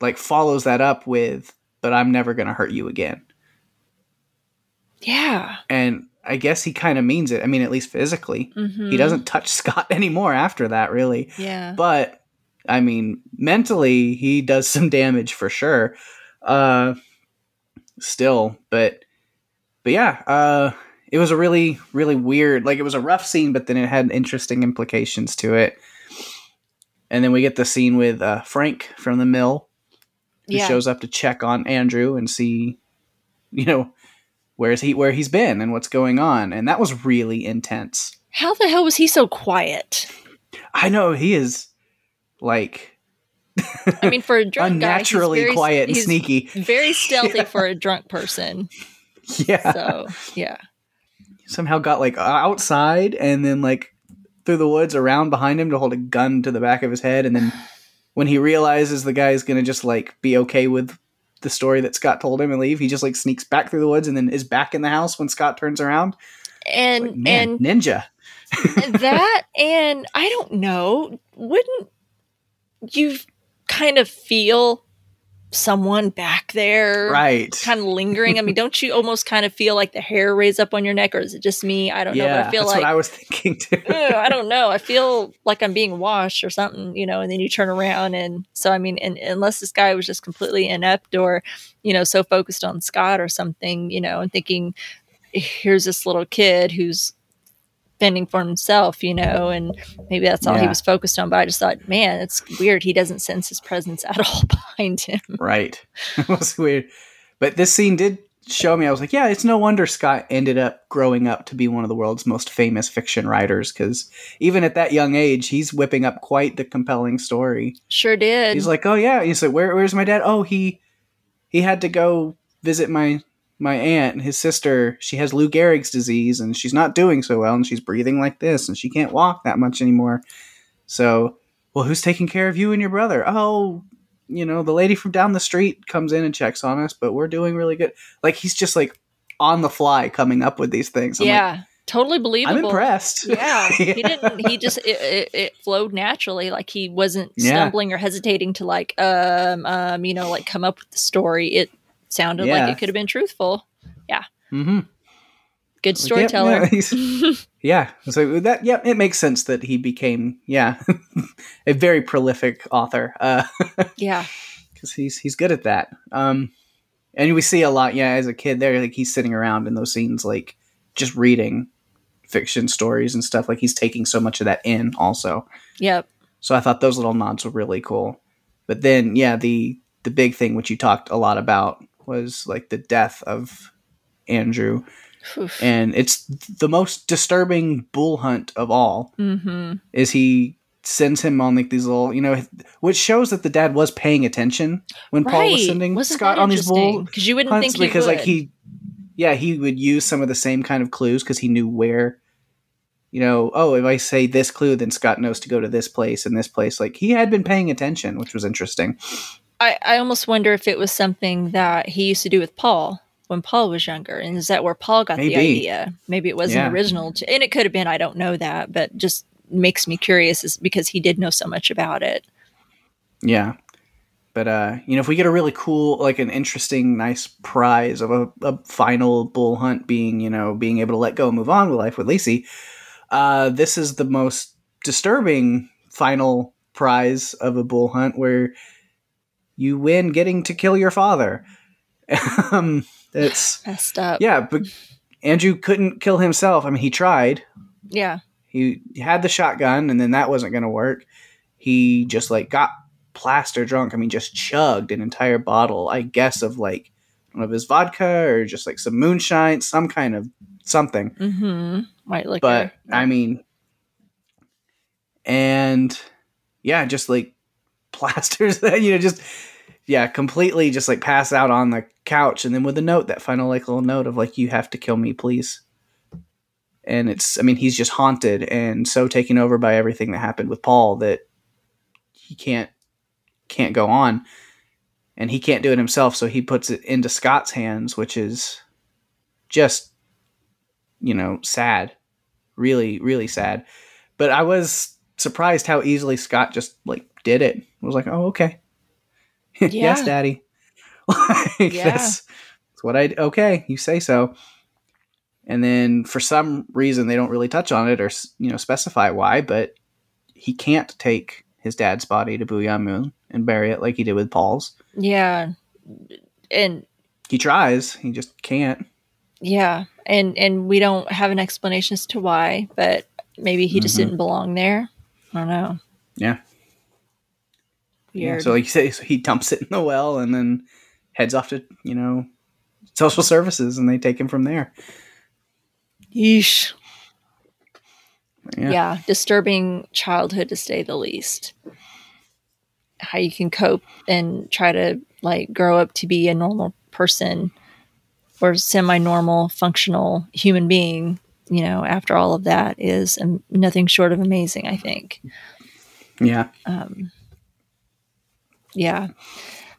like follows that up with but I'm never going to hurt you again. yeah And I guess he kind of means it. I mean, at least physically. mm-hmm. He doesn't touch Scott anymore after that, really. yeah But I mean, mentally, he does some damage for sure. Uh, still, but but yeah, uh, it was a really really weird. Like it was a rough scene, but then it had interesting implications to it. And then we get the scene with uh, Frank from the mill, who yeah shows up to check on Andrew and see, you know, where's he where he's been and what's going on, and that was really intense. how the hell was he so quiet I know he is like I mean, for a drunk guy, he's very- quiet and sneaky. Very stealthy for a drunk person. Yeah. So yeah, Somehow got like outside and then like through the woods around behind him to hold a gun to the back of his head. And then when he realizes the guy's going to just like be okay with the story that Scott told him and leave, he just like sneaks back through the woods and then is back in the house when Scott turns around. and Like, man, and ninja. that and I don't know, wouldn't you kind of feel someone back there? Right. Kind of lingering. I mean, don't you almost kind of feel like the hair raise up on your neck, or is it just me? I don't know. But I feel that's like what I was thinking too. I don't know. I feel like I'm being washed or something, you know, and then you turn around and so I mean, and, unless this guy was just completely inept or, you know, so focused on Scott or something, you know, and thinking, here's this little kid who's fending for himself, you know, and maybe that's all he was focused on. But I just thought, man, it's weird. He doesn't sense his presence at all behind him. Right. it was weird. But this scene did show me, I was like, yeah, it's no wonder Scott ended up growing up to be one of the world's most famous fiction writers because even at that young age, he's whipping up quite the compelling story. Sure did. He's like, oh, yeah. He's like, Where, where's my dad? Oh, he he had to go visit my my aunt, his sister. She has Lou Gehrig's disease and she's not doing so well and she's breathing like this and she can't walk that much anymore. So, well, who's taking care of you and your brother? Oh, you know, the lady from down the street comes in and checks on us, but we're doing really good. Like he's just like on the fly coming up with these things. I'm like, yeah, totally believable. I'm impressed. Yeah, he didn't. He just it, it, it flowed naturally. Like he wasn't Yeah. stumbling or hesitating to like um um you know like come up with the story. It sounded Yeah. like it could have been truthful. Mm-hmm. Good Like, yep, storyteller. yeah, yeah. So that, yeah, it makes sense that he became, yeah, a very prolific author. Uh, yeah, because he's he's good at that. Um, and we see a lot, yeah, as a kid there, like he's sitting around in those scenes, like just reading fiction stories and stuff. Like he's taking so much of that in, also. yep. So I thought those little nods were really cool. But then, yeah, the the big thing which you talked a lot about was like the death of Andrew, Oof. and it's the most disturbing bool hunt of all. Mm-hmm. Is he sends him on like these little, you know, which shows that the dad was paying attention when Paul was sending Scott on these bool because you wouldn't hunts think because would. like he yeah he would use some of the same kind of clues because he knew where you know oh if i say this clue then scott knows to go to this place and this place like he had been paying attention which was interesting I, I almost wonder if it was something that he used to do with Paul when Paul was younger, and is that where Paul got the idea? Maybe it wasn't Yeah. original, to, and it could have been. I don't know that, but just makes me curious, is because he did know so much about it. yeah but uh you know if we get a really cool like an interesting nice prize of a, a final bool hunt being you know being able to let go and move on with life with lisey uh this is the most disturbing final prize of a bool hunt where you win getting to kill your father um it's Messed up. yeah but andrew couldn't kill himself i mean he tried Yeah. he had the shotgun and then that wasn't going to work he just like got plaster drunk i mean just chugged an entire bottle i guess of like I don't know if his vodka or just like some moonshine some kind of something Mm-hmm. White liquor. but i mean and yeah just like plasters that you know just yeah completely just like pass out on the couch and then with a note that final like little note of like you have to kill me please. And it's i mean he's just haunted and so taken over by everything that happened with paul that he can't can't go on. And he can't do it himself so he puts it into scott's hands which is just you know sad. Really really sad. But i was surprised how easily scott just like did it I was like oh okay yes daddy like, Yeah. that's, that's what i okay you say so and then for some reason they don't really touch on it or you know specify why but he can't take his dad's body to Boo'ya Moon and bury it like he did with paul's yeah. And he tries he just can't yeah. And and we don't have an explanation as to why, but maybe he just Mhm. didn't belong there. I don't know. yeah Yeah, Weird. so like you say, so he dumps it in the well and then heads off to you know social services, and they take him from there. Yeesh. Yeah, yeah. disturbing childhood to say the least how you can cope and try to like grow up to be a normal person or semi-normal functional human being you know after all of that is um, nothing short of amazing i think Yeah. um, yeah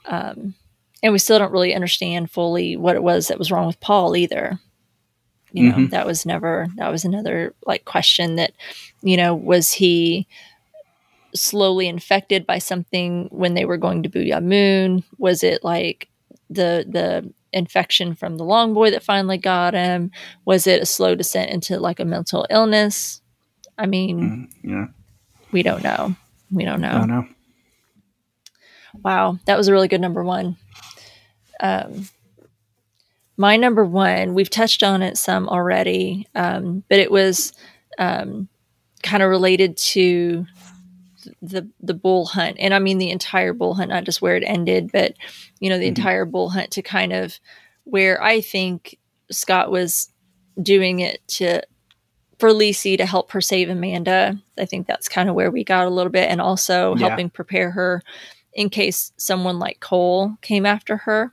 um, and we still don't really understand fully what it was that was wrong with paul either you know Mhm. that was never that was another like question that you know was he slowly infected by something when they were going to Boo'ya Moon? Was it like the the infection from the long boy that finally got him? Was it a slow descent into like a mental illness? I mean, Mm, Yeah. we don't know. We don't know. I don't know. Wow, that was a really good number one. Um, my number one, we've touched on it some already, um, but it was um, kind of related to the the bool hunt, and I mean the entire bool hunt, not just where it ended, but you know the Mhm. entire bool hunt to kind of where I think Scott was doing it to for Lisey to help her save Amanda. I think that's kind of where we got a little bit, and also Yeah. helping prepare her in case someone like Cole came after her.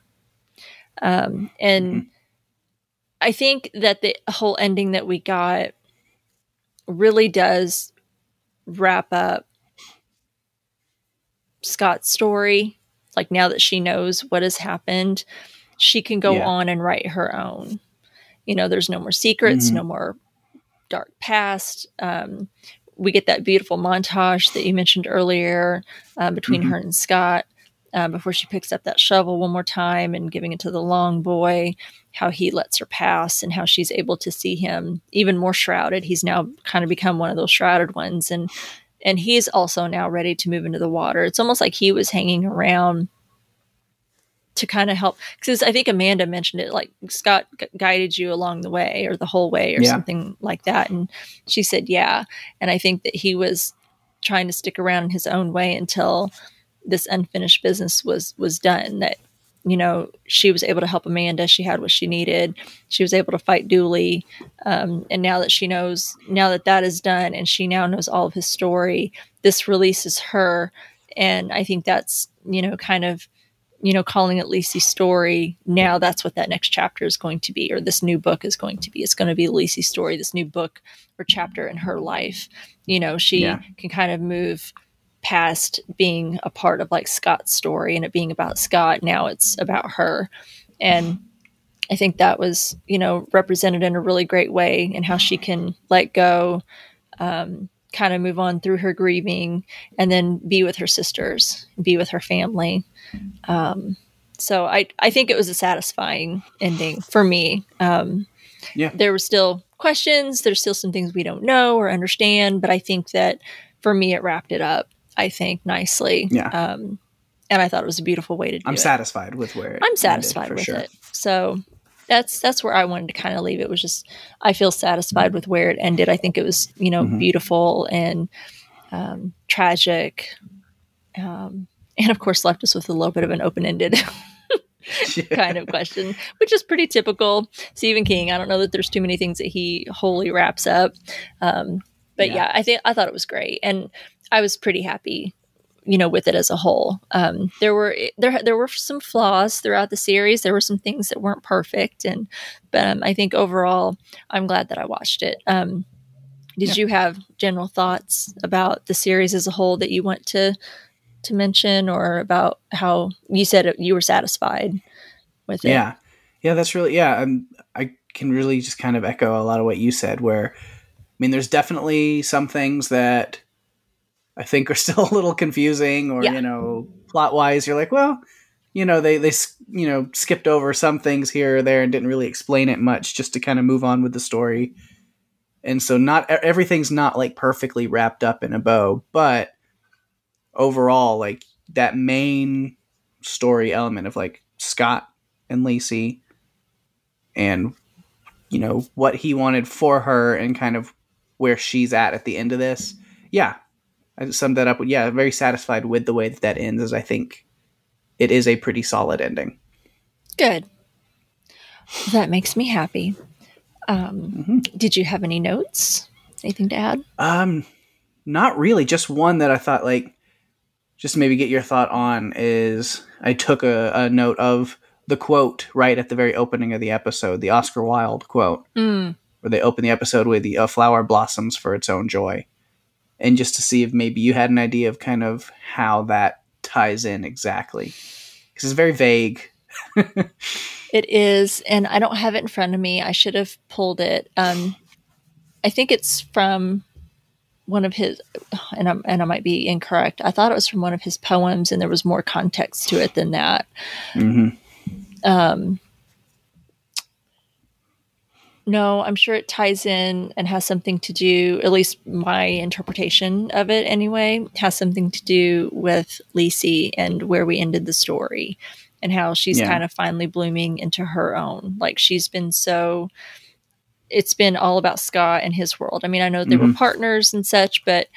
Um, and Mhm. I think that the whole ending that we got really does wrap up Scott's story. Like now that she knows what has happened, she can go Yeah. on and write her own. You know, there's no more secrets, Mhm. no more dark past. Um, we get that beautiful montage that you mentioned earlier uh, between Mhm. her and Scott uh, before she picks up that shovel one more time and giving it to the long boy, how he lets her pass and how she's able to see him even more shrouded. He's now kind of become one of those shrouded ones and and he's also now ready to move into the water. It's almost like he was hanging around to kind of help because I think Amanda mentioned it like Scott gu- guided you along the way or the whole way or Yeah. something like that and she said yeah and I think that he was trying to stick around in his own way until this unfinished business was was done that you know she was able to help Amanda she had what she needed she was able to fight Dooley um, and now that she knows now that that is done and she now knows all of his story this releases her and I think that's you know kind of you know, calling it Lisey's story. Now that's what that next chapter is going to be, or this new book is going to be. It's going to be Lisey's story, this new book or chapter in her life. You know, she Yeah. can kind of move past being a part of like Scott's story and it being about Scott. Now it's about her. And I think that was, you know, represented in a really great way and how she can let go, um, kind of move on through her grieving and then be with her sisters, be with her family. Um, so I, I think it was a satisfying ending for me. Um, Yeah. There were still questions. There's still some things we don't know or understand, but I think that for me, it wrapped it up, I think, nicely. Yeah. Um, and I thought it was a beautiful way to do I'm it. satisfied with where it I'm satisfied with sure. it. So that's that's where I wanted to kind of leave it. Was just I feel satisfied with where it ended. I think it was you know Mhm. beautiful and um, tragic, um, and of course left us with a little bit of an open ended kind of question, which is pretty typical. Stephen King. I don't know that there's too many things that he wholly wraps up, um, but Yeah. yeah. I think I thought it was great, and I was pretty happy, you know, with it as a whole. Um, there were there there were some flaws throughout the series. There were some things that weren't perfect, and but um, I think overall, I'm glad that I watched it. Um, did Yeah. you have general thoughts about the series as a whole that you want to to mention, or about how you said you were satisfied with it? Yeah. Yeah, that's really yeah, um, I can really just kind of echo a lot of what you said where I mean there's definitely some things that I think are still a little confusing or Yeah. you know plot-wise you're like, well, you know, they they you know skipped over some things here or there and didn't really explain it much just to kind of move on with the story. And so not everything's not like perfectly wrapped up in a bow, but overall like that main story element of like Scott and Lisey and you know what he wanted for her and kind of where she's at at the end of this. Yeah. I just summed that up. Yeah, very satisfied with the way that that ends as I think it is a pretty solid ending. Good. That makes me happy. Um, Mhm. Did you have any notes? Anything to add? Um, not really. Just one that I thought like just maybe get your thought on is I took a, a note of the quote right at the very opening of the episode, the Oscar Wilde quote, Mm, where they open the episode with the a flower blossoms for its own joy. And just to see if maybe you had an idea of kind of how that ties in exactly. Because it's very vague. it is, and I don't have it in front of me. I should have pulled it. Um, I think it's from one of his, and I and I might be incorrect. I thought it was from one of his poems, and there was more context to it than that. hmm Um, no, I'm sure it ties in and has something to do, at least my interpretation of it anyway, has something to do with Lisey and where we ended the story and how she's Yeah. kind of finally blooming into her own. Like she's been so, it's been all about Scott and his world. I mean, I know they were Mhm. partners and such, but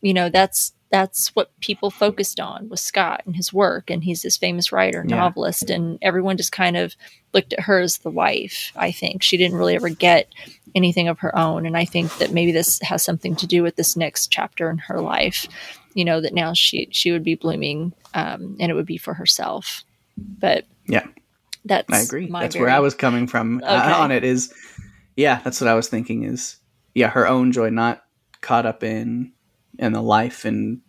you know, that's, that's what people focused on was Scott and his work. And he's this famous writer, Yeah. novelist, and everyone just kind of looked at her as the wife. I think she didn't really ever get anything of her own. And I think that maybe this has something to do with this next chapter in her life. You know, that now she, she would be blooming um, and it would be for herself. But Yeah. that's, I agree. That's very- where I was coming from uh, on it is yeah, that's what I was thinking is yeah, her own joy not caught up in in the life and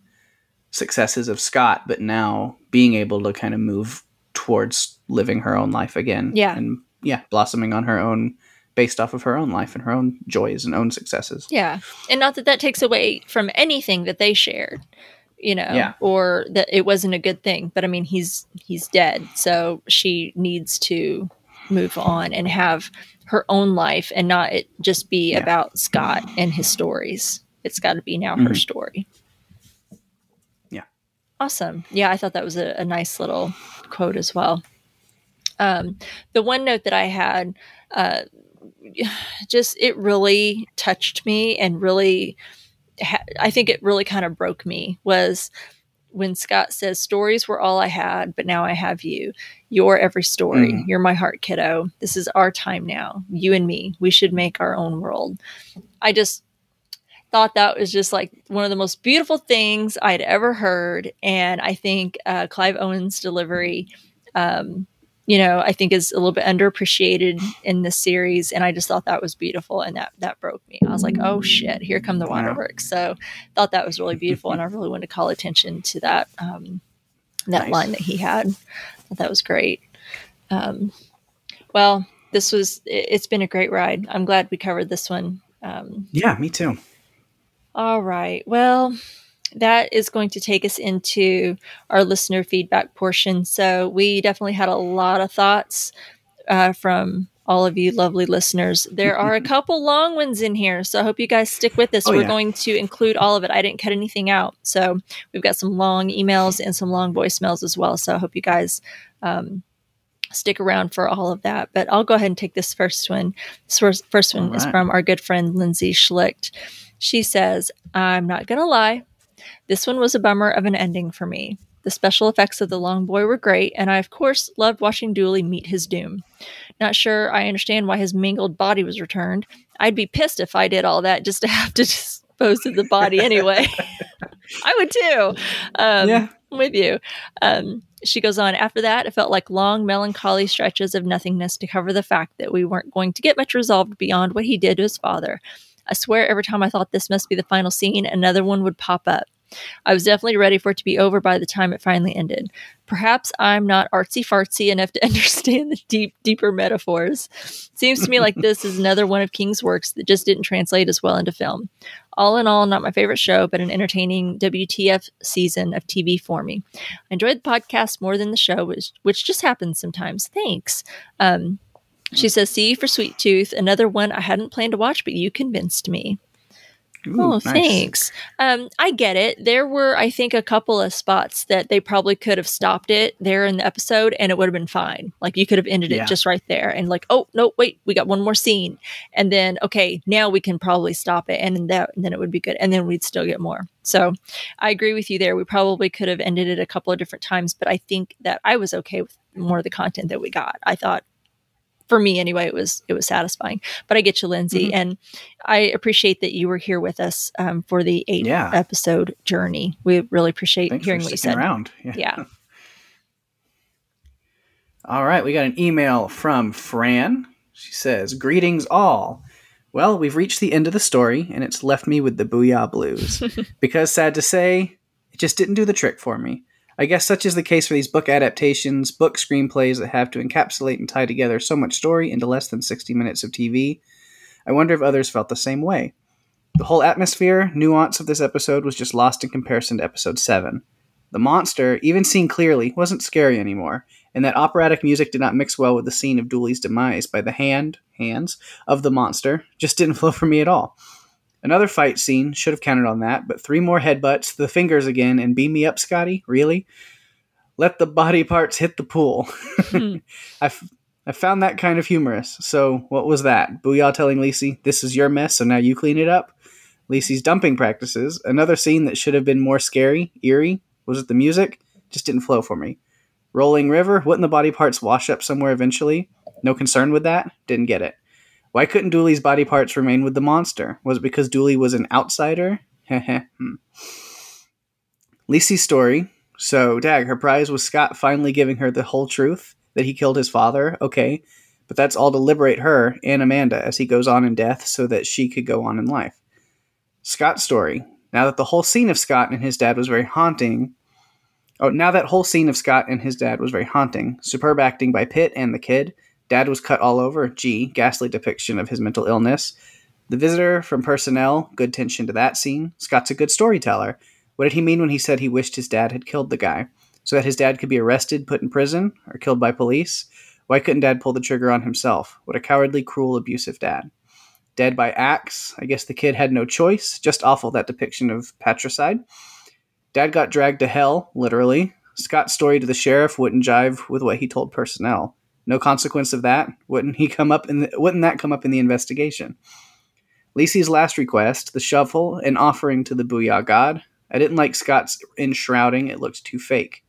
successes of Scott, but now being able to kind of move towards living her own life again. Yeah. And yeah, blossoming on her own based off of her own life and her own joys and own successes. Yeah. And not that that takes away from anything that they shared, you know, Yeah. or that it wasn't a good thing, but I mean he's he's dead, so she needs to move on and have her own life and not it just be Yeah. about Scott and his stories. It's got to be now her Mhm. story. Yeah. Awesome. Yeah, I thought that was a, a nice little quote as well. Um, the one note that I had, uh, just it really touched me and really, ha- I think it really kind of broke me was when Scott says, Stories were all I had, but now I have you. You're every story. Mm. You're my heart, kiddo. This is our time now. You and me. We should make our own world. I just thought that was just like one of the most beautiful things I'd ever heard. And I think uh, Clive Owen's delivery, um, you know, I think is a little bit underappreciated in this series. And I just thought that was beautiful. And that, that broke me. I was like, oh shit, here come the waterworks. So thought that was really beautiful. and I really wanted to call attention to that, um, that Nice. line that he had. that was great. Um, well, this was, it- it's been a great ride. I'm glad we covered this one. Um, Yeah, me too. all right. Well, that is going to take us into our listener feedback portion. So we definitely had a lot of thoughts uh, from all of you lovely listeners. There are a couple long ones in here, so I hope you guys stick with us. Oh, We're yeah. going to include all of it. I didn't cut anything out, so we've got some long emails and some long voicemails as well. So I hope you guys. Um, Stick around for all of that, but I'll go ahead and take this first one. This first, one All is from our good friend Lindsay Schlicht. She says, I'm not going to lie. This one was a bummer of an ending for me. The special effects of the long boy were great, and I, of course, loved watching Dooley meet his doom. Not sure I understand why his mangled body was returned. I'd be pissed if I did all that just to have to dispose of the body anyway. I would too. Um, Yeah. I'm with you. Um, she goes on, after that, it felt like long, melancholy stretches of nothingness to cover the fact that we weren't going to get much resolved beyond what he did to his father. I swear every time I thought this must be the final scene, another one would pop up. I was definitely ready for it to be over by the time it finally ended. Perhaps I'm not artsy fartsy enough to understand the deep, deeper metaphors. Seems to me like this is another one of King's works that just didn't translate as well into film. All in all, not my favorite show, but an entertaining WTF season of TV for me. I enjoyed the podcast more than the show, which, which just happens sometimes. Thanks. Um, she says, See you for Sweet Tooth, another one I hadn't planned to watch, but you convinced me. Ooh, oh, nice. thanks. Um, I get it. There were, I think, a couple of spots that they probably could have stopped it there in the episode and it would have been fine. Like you could have ended Yeah. it just right there and like, oh no, wait, we got one more scene. And then okay, now we can probably stop it and then that and then it would be good. And then we'd still get more. So I agree with you there. We probably could have ended it a couple of different times, but I think that I was okay with more of the content that we got. I thought for me anyway, it was it was satisfying. But I get you, Lindsay, Mhm. and I appreciate that you were here with us um, for the eight Yeah. episode journey. We really appreciate Thanks hearing what you said. around. Yeah. All right, we got an email from Fran. She says, Greetings all. Well, we've reached the end of the story, and it's left me with the Boo'ya blues. because, sad to say, it just didn't do the trick for me. I guess such is the case for these book adaptations, book screenplays that have to encapsulate and tie together so much story into less than 60 minutes of TV. I wonder if others felt the same way. The whole atmosphere, nuance of this episode was just lost in comparison to episode 7. The monster, even seen clearly, wasn't scary anymore, and that operatic music did not mix well with the scene of Dooley's demise by the hand, hands, of the monster, just didn't flow for me at all. Another fight scene should have counted on that, but three more headbutts, the fingers again, and beam me up, Scotty? Really? Let the body parts hit the pool. Hmm. I, f- I found that kind of humorous. So, what was that? Boo'ya telling Lisey, this is your mess, so now you clean it up? Lisey's dumping practices. Another scene that should have been more scary, eerie. Was it the music? Just didn't flow for me. Rolling River, wouldn't the body parts wash up somewhere eventually? No concern with that? Didn't get it. Why couldn't Dooley's body parts remain with the monster? Was it because Dooley was an outsider? Hmm. Story. So, Dag, her prize was Scott finally giving her the whole truth that he killed his father. Okay, but that's all to liberate her and Amanda as he goes on in death so that she could go on in life. Scott's story. Now that the whole scene of Scott and his dad was very haunting. Oh, now that whole scene of Scott and his dad was very haunting. Superb acting by Pitt and the kid. Dad was cut all over. Gee, ghastly depiction of his mental illness. The visitor from personnel, good tension to that scene. Scott's a good storyteller. What did he mean when he said he wished his dad had killed the guy? So that his dad could be arrested, put in prison, or killed by police? Why couldn't dad pull the trigger on himself? What a cowardly, cruel, abusive dad. Dead by axe. I guess the kid had no choice. Just awful, that depiction of patricide. Dad got dragged to hell, literally. Scott's story to the sheriff wouldn't jive with what he told personnel. No consequence of that. Wouldn't he come up in the, wouldn't that come up in the investigation? Lisey's last request, the shovel, an offering to the Boo'ya God. I didn't like Scott's enshrouding, it looked too fake.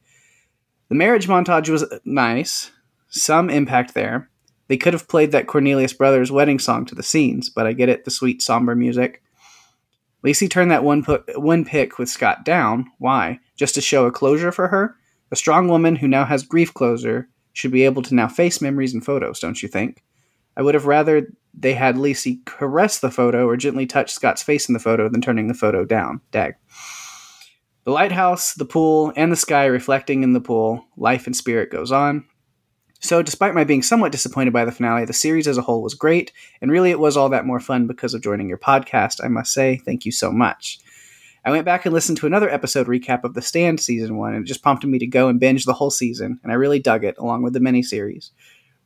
The marriage montage was nice, some impact there. They could have played that Cornelius Brothers wedding song to the scenes, but I get it, the sweet, somber music. Lisey turned that one, one pick with Scott down. Why? Just to show a closure for her? A strong woman who now has grief closure should be able to now face memories and photos, don't you think? I would have rather they had Lisey caress the photo or gently touch Scott's face in the photo than turning the photo down. Dag. The lighthouse, the pool, and the sky reflecting in the pool, life and spirit goes on. So, despite my being somewhat disappointed by the finale, the series as a whole was great, and really it was all that more fun because of joining your podcast, I must say. Thank you so much. I went back and listened to another episode recap of The Stand season one, and it just prompted me to go and binge the whole season, and I really dug it, along with the miniseries.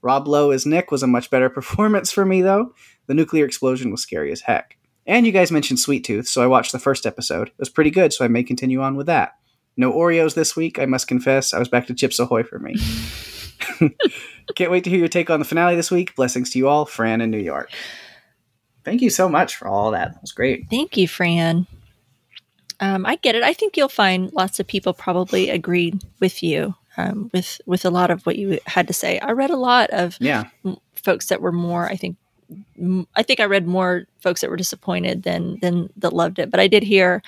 Rob Lowe as Nick was a much better performance for me, though. The nuclear explosion was scary as heck. And you guys mentioned Sweet Tooth, so I watched the first episode. It was pretty good, so I may continue on with that. No Oreos this week, I must confess. I was back to Chips Ahoy for me. Can't wait to hear your take on the finale this week. Blessings to you all, Fran in New York. Thank you so much for all that. That was great. Thank you, Fran. Um, I get it. I think you'll find lots of people probably agreed with you um, with with a lot of what you had to say. I read a lot of Yeah. folks that were more. I think m- I think I read more folks that were disappointed than than that loved it. But I did hear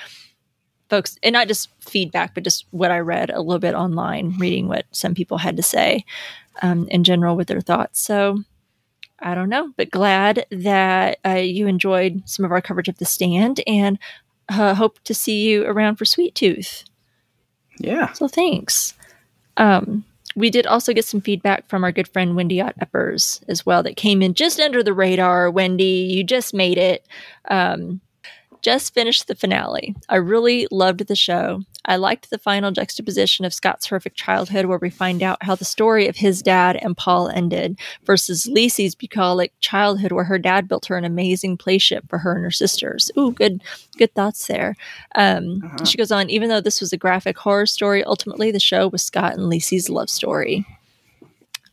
folks, and not just feedback, but just what I read a little bit online, reading what some people had to say um, in general with their thoughts. So I don't know, but glad that uh, you enjoyed some of our coverage of the stand, and uh, hope to see you around for Sweet Tooth. Yeah. So thanks. Um, we did also get some feedback from our good friend Wendy Ott Eppers as well that came in just under the radar. Wendy, you just made it. Um, just finished the finale. I really loved the show. I liked the final juxtaposition of Scott's horrific childhood, where we find out how the story of his dad and Paul ended, versus Lisey's bucolic childhood, where her dad built her an amazing playship for her and her sisters. Ooh, good, good thoughts there. Um, Uh-huh. She goes on, even though this was a graphic horror story, ultimately the show was Scott and Lacey's love story.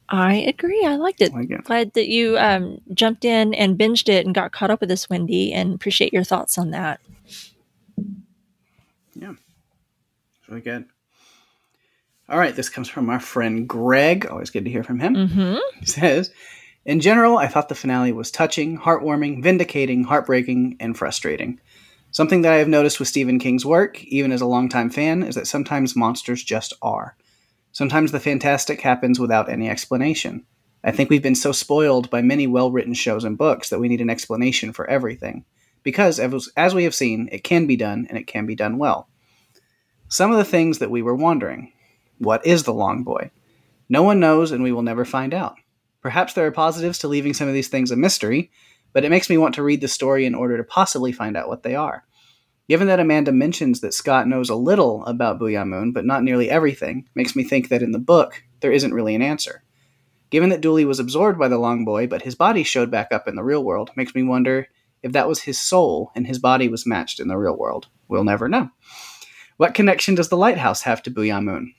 I agree. I liked it. Like it. Glad that you um, jumped in and binged it and got caught up with this, Wendy, and appreciate your thoughts on that. Yeah. It's really good. All right. This comes from our friend Greg. Always good to hear from him. Mm-hmm. He says, In general, I thought the finale was touching, heartwarming, vindicating, heartbreaking, and frustrating. Something that I have noticed with Stephen King's work, even as a longtime fan, is that sometimes monsters just are. Sometimes the fantastic happens without any explanation. I think we've been so spoiled by many well written shows and books that we need an explanation for everything. Because, as we have seen, it can be done, and it can be done well. Some of the things that we were wondering what is the Long Boy? No one knows, and we will never find out. Perhaps there are positives to leaving some of these things a mystery, but it makes me want to read the story in order to possibly find out what they are. Given that Amanda mentions that Scott knows a little about Boo'ya Moon, but not nearly everything, makes me think that in the book, there isn't really an answer. Given that Dooley was absorbed by the Long Boy, but his body showed back up in the real world, makes me wonder if that was his soul and his body was matched in the real world. We'll never know. What connection does the lighthouse have to Boo'ya Moon?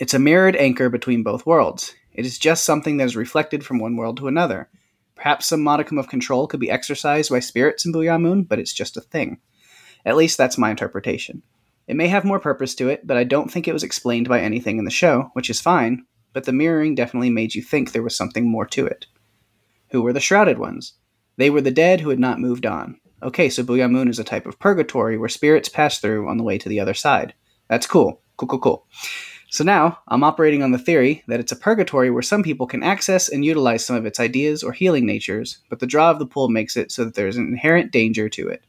It's a mirrored anchor between both worlds. It is just something that is reflected from one world to another. Perhaps some modicum of control could be exercised by spirits in Boo'ya Moon, but it's just a thing. At least that's my interpretation. It may have more purpose to it, but I don't think it was explained by anything in the show, which is fine, but the mirroring definitely made you think there was something more to it. Who were the shrouded ones? They were the dead who had not moved on. Okay, so Boo'ya Moon is a type of purgatory where spirits pass through on the way to the other side. That's cool. Cool, cool, cool. So now, I'm operating on the theory that it's a purgatory where some people can access and utilize some of its ideas or healing natures, but the draw of the pool makes it so that there's an inherent danger to it.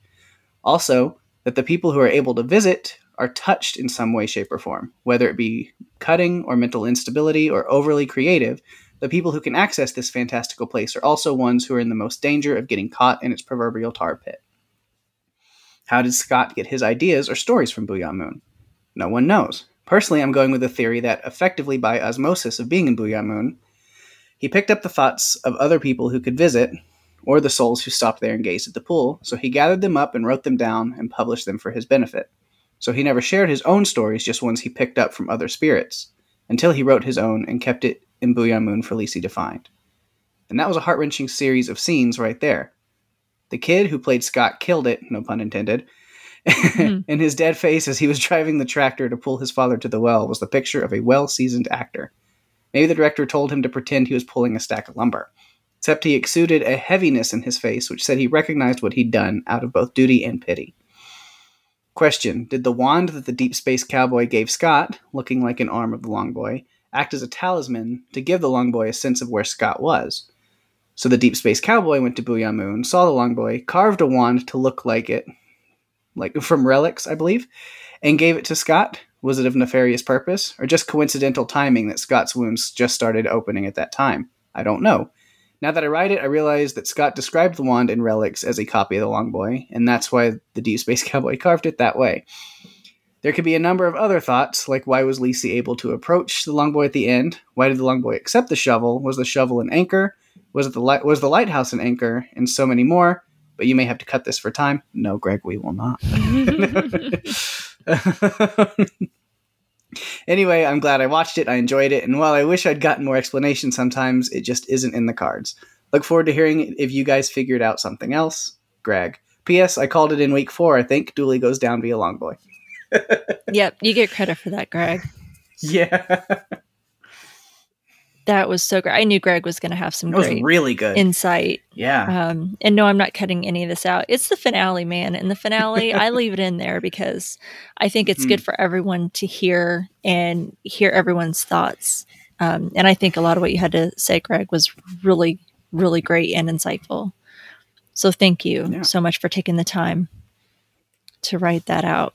Also, that the people who are able to visit are touched in some way, shape, or form, whether it be cutting or mental instability or overly creative. The people who can access this fantastical place are also ones who are in the most danger of getting caught in its proverbial tar pit. How did Scott get his ideas or stories from Boo'ya Moon? No one knows. Personally, I'm going with the theory that, effectively by osmosis of being in Boo'ya Moon, he picked up the thoughts of other people who could visit, or the souls who stopped there and gazed at the pool, so he gathered them up and wrote them down and published them for his benefit. So he never shared his own stories, just ones he picked up from other spirits, until he wrote his own and kept it in Boo'ya Moon for Lisey to find. And that was a heart wrenching series of scenes right there. The kid who played Scott killed it, no pun intended, mm-hmm. and his dead face as he was driving the tractor to pull his father to the well was the picture of a well seasoned actor. Maybe the director told him to pretend he was pulling a stack of lumber. Except he exuded a heaviness in his face which said he recognized what he'd done out of both duty and pity. Question Did the wand that the deep space cowboy gave Scott, looking like an arm of the long boy, act as a talisman to give the long boy a sense of where Scott was? So the deep space cowboy went to Boo'ya Moon, saw the long boy, carved a wand to look like it, like from relics, I believe, and gave it to Scott. Was it of nefarious purpose, or just coincidental timing that Scott's wounds just started opening at that time? I don't know. Now that I write it, I realize that Scott described the wand in relics as a copy of the Longboy, and that's why the Deep Space Cowboy carved it that way. There could be a number of other thoughts, like why was Lisey able to approach the Longboy at the end? Why did the Longboy accept the shovel? Was the shovel an anchor? Was it the light? Was the lighthouse an anchor? And so many more but you may have to cut this for time. No, Greg, we will not. anyway, I'm glad I watched it. I enjoyed it. And while I wish I'd gotten more explanation sometimes, it just isn't in the cards. Look forward to hearing if you guys figured out something else. Greg. P.S. I called it in week four. I think Dooley goes down via long boy. yep, you get credit for that, Greg. Yeah. That was so great. I knew Greg was going to have some it great really good insight. Yeah. Um, and no, I'm not cutting any of this out. It's the finale, man. And the finale, I leave it in there because I think it's mm. good for everyone to hear and hear everyone's thoughts. Um, and I think a lot of what you had to say, Greg, was really, really great and insightful. So thank you yeah. so much for taking the time to write that out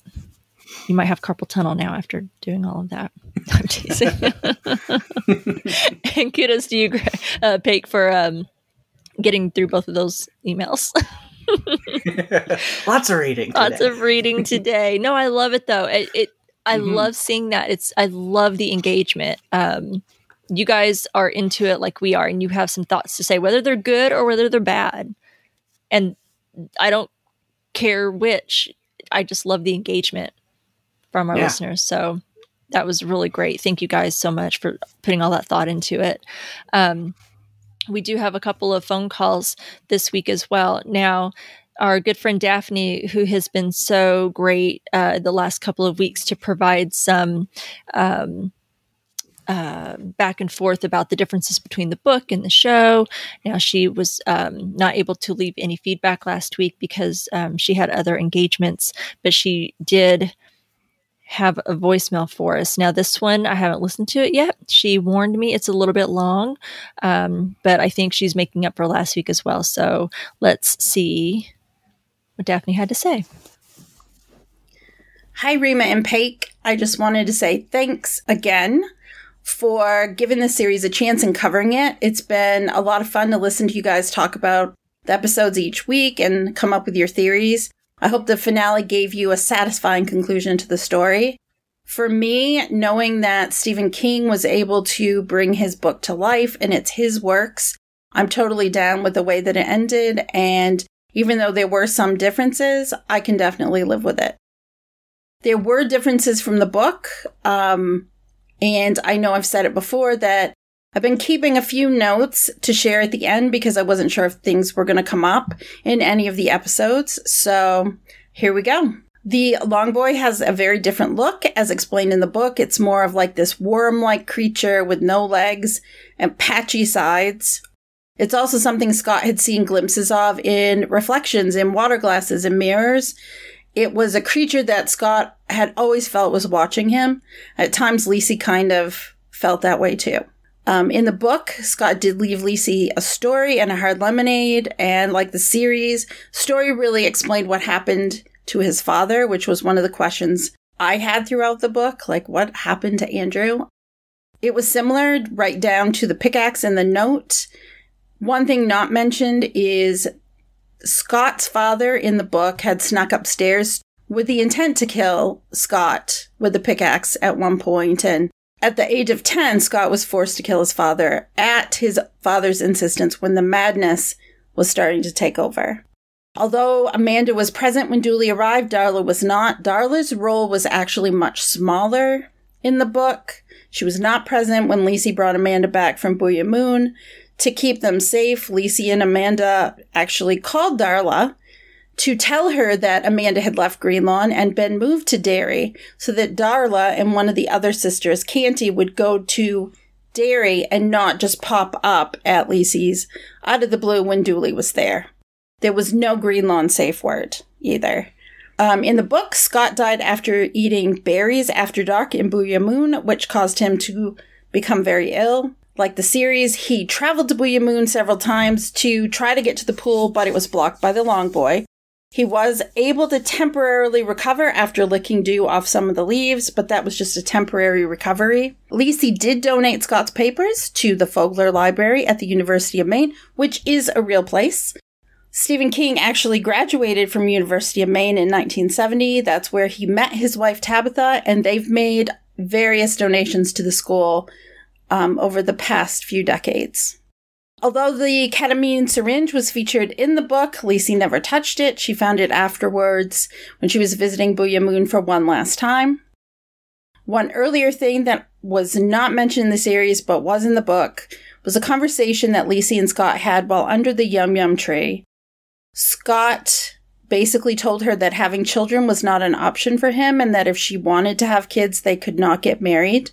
you might have carpal tunnel now after doing all of that. I'm teasing. and kudos to you, uh, Paik, for um, getting through both of those emails. Lots of reading. Today. Lots of reading today. No, I love it though. It, it I mm-hmm. love seeing that. It's I love the engagement. Um, you guys are into it like we are, and you have some thoughts to say, whether they're good or whether they're bad. And I don't care which. I just love the engagement from our yeah. listeners. So that was really great. Thank you guys so much for putting all that thought into it. Um, we do have a couple of phone calls this week as well. Now, our good friend Daphne, who has been so great uh, the last couple of weeks to provide some um, uh, back and forth about the differences between the book and the show. Now, she was um, not able to leave any feedback last week because um, she had other engagements, but she did have a voicemail for us. Now, this one, I haven't listened to it yet. She warned me it's a little bit long, um, but I think she's making up for last week as well. So let's see what Daphne had to say. Hi, Rima and Paik. I just wanted to say thanks again for giving this series a chance and covering it. It's been a lot of fun to listen to you guys talk about the episodes each week and come up with your theories. I hope the finale gave you a satisfying conclusion to the story. For me, knowing that Stephen King was able to bring his book to life and it's his works, I'm totally down with the way that it ended. And even though there were some differences, I can definitely live with it. There were differences from the book. Um, and I know I've said it before that I've been keeping a few notes to share at the end because I wasn't sure if things were going to come up in any of the episodes. So here we go. The long boy has a very different look as explained in the book. It's more of like this worm like creature with no legs and patchy sides. It's also something Scott had seen glimpses of in reflections in water glasses and mirrors. It was a creature that Scott had always felt was watching him. At times, Lisey kind of felt that way too. Um, in the book, Scott did leave Lisey a story and a hard lemonade, and like the series, story really explained what happened to his father, which was one of the questions I had throughout the book, like what happened to Andrew. It was similar right down to the pickaxe and the note. One thing not mentioned is Scott's father in the book had snuck upstairs with the intent to kill Scott with the pickaxe at one point, and at the age of 10, Scott was forced to kill his father at his father's insistence when the madness was starting to take over. Although Amanda was present when Dooley arrived, Darla was not. Darla's role was actually much smaller in the book. She was not present when Lisey brought Amanda back from Boo'ya Moon. To keep them safe, Lisey and Amanda actually called Darla to tell her that Amanda had left Greenlawn and been moved to Derry so that Darla and one of the other sisters, Canty, would go to Derry and not just pop up at Lisey's out of the blue when Dooley was there. There was no Greenlawn safe word either. Um, in the book, Scott died after eating berries after dark in Boo'ya Moon, which caused him to become very ill. Like the series, he traveled to Boo'ya Moon several times to try to get to the pool, but it was blocked by the Long Boy. He was able to temporarily recover after licking dew off some of the leaves, but that was just a temporary recovery. Lisey did donate Scott's papers to the Fogler Library at the University of Maine, which is a real place. Stephen King actually graduated from University of Maine in 1970. That's where he met his wife Tabitha, and they've made various donations to the school um, over the past few decades. Although the ketamine syringe was featured in the book, Lisey never touched it. She found it afterwards when she was visiting Boo'ya Moon for one last time. One earlier thing that was not mentioned in the series but was in the book was a conversation that Lisey and Scott had while under the Yum Yum tree. Scott basically told her that having children was not an option for him and that if she wanted to have kids, they could not get married.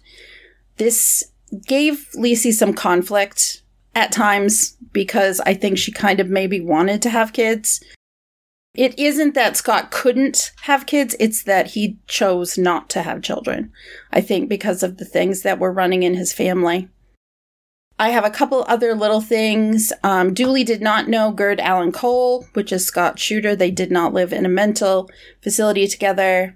This gave Lisey some conflict at times because I think she kind of maybe wanted to have kids. It isn't that Scott couldn't have kids, it's that he chose not to have children. I think because of the things that were running in his family. I have a couple other little things. Um, Dooley did not know Gerd Allen Cole, which is Scott's shooter. They did not live in a mental facility together.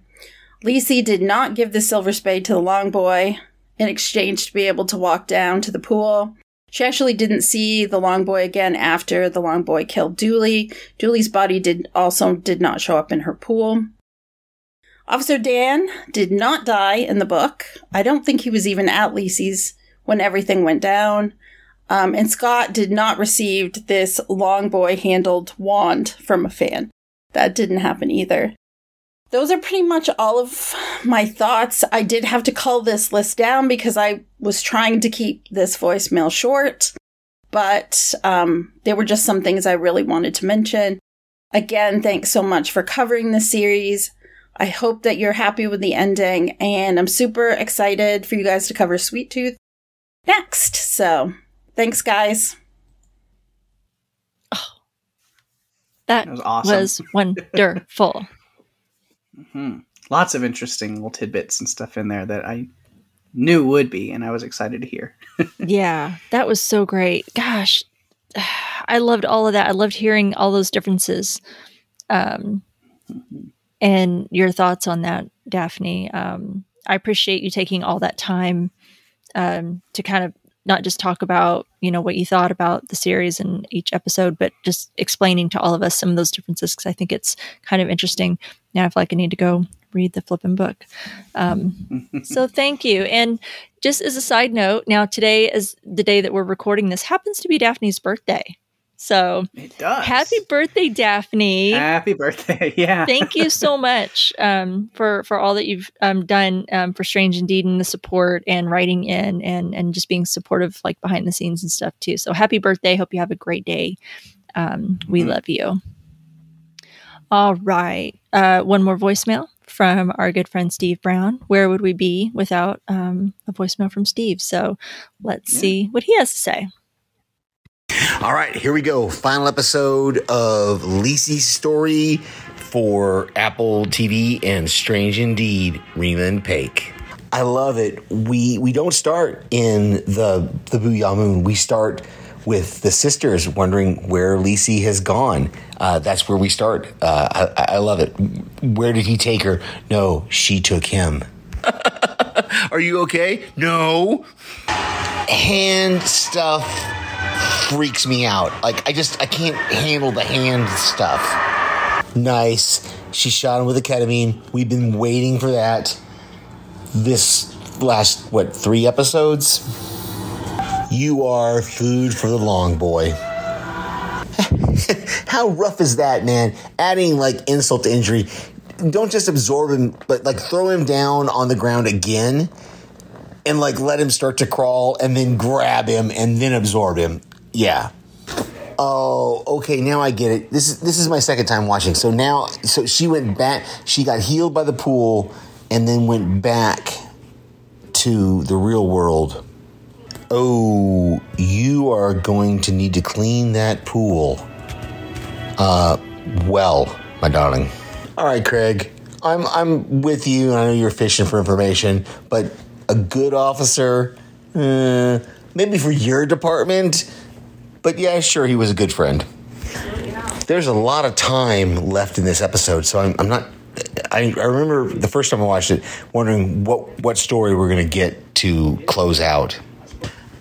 Lisey did not give the silver spade to the long boy in exchange to be able to walk down to the pool. She actually didn't see the long boy again after the long boy killed Dooley. Dooley's body did also did not show up in her pool. Officer Dan did not die in the book. I don't think he was even at Lisey's when everything went down. Um, and Scott did not receive this long boy handled wand from a fan. That didn't happen either those are pretty much all of my thoughts. I did have to cull this list down because I was trying to keep this voicemail short, but um, there were just some things I really wanted to mention. Again, thanks so much for covering the series. I hope that you're happy with the ending, and I'm super excited for you guys to cover Sweet Tooth. next. So thanks, guys. That, That was awesome. was wonderful. Hmm. Lots of interesting little tidbits and stuff in there that I knew would be, and I was excited to hear. yeah, that was so great. Gosh, I loved all of that. I loved hearing all those differences. Um, and your thoughts on that, Daphne. Um, I appreciate you taking all that time um, to kind of not just talk about you know what you thought about the series and each episode, but just explaining to all of us some of those differences because I think it's kind of interesting. Now I feel like I need to go read the flipping book. Um, so thank you. And just as a side note, now today is the day that we're recording this happens to be Daphne's birthday. So It does. happy birthday, Daphne. Happy birthday! Yeah. Thank you so much um, for for all that you've um, done um, for Strange Indeed and the support and writing in and and just being supportive like behind the scenes and stuff too. So happy birthday! Hope you have a great day. Um, we Mhm. love you. All right, uh, one more voicemail from our good friend Steve Brown. Where would we be without um, a voicemail from Steve? So let's Yeah. see what he has to say. All right, here we go. Final episode of Lisey's story for Apple TV and Strange Indeed, Reland Pake. I love it. We we don't start in the the Boo'ya Moon. We start with the sisters wondering where Lisey has gone. Uh, that's where we start. Uh, I, I love it. Where did he take her? No, she took him. Are you okay? No. Hand stuff freaks me out. Like I just I can't handle the hand stuff. Nice. She shot him with a ketamine. We've been waiting for that. This last what three episodes? You are food for the long boy. How rough is that, man? Adding like insult to injury. Don't just absorb him, but like throw him down on the ground again and like let him start to crawl and then grab him and then absorb him. Yeah. Oh, okay. Now I get it. This is this is my second time watching. So now, so she went back. She got healed by the pool, and then went back to the real world. Oh, you are going to need to clean that pool. Uh, well, my darling. All right, Craig. I'm I'm with you. I know you're fishing for information, but a good officer, uh, maybe for your department. But yeah, sure, he was a good friend. There's a lot of time left in this episode, so I'm, I'm not. I, I remember the first time I watched it, wondering what what story we're going to get to close out.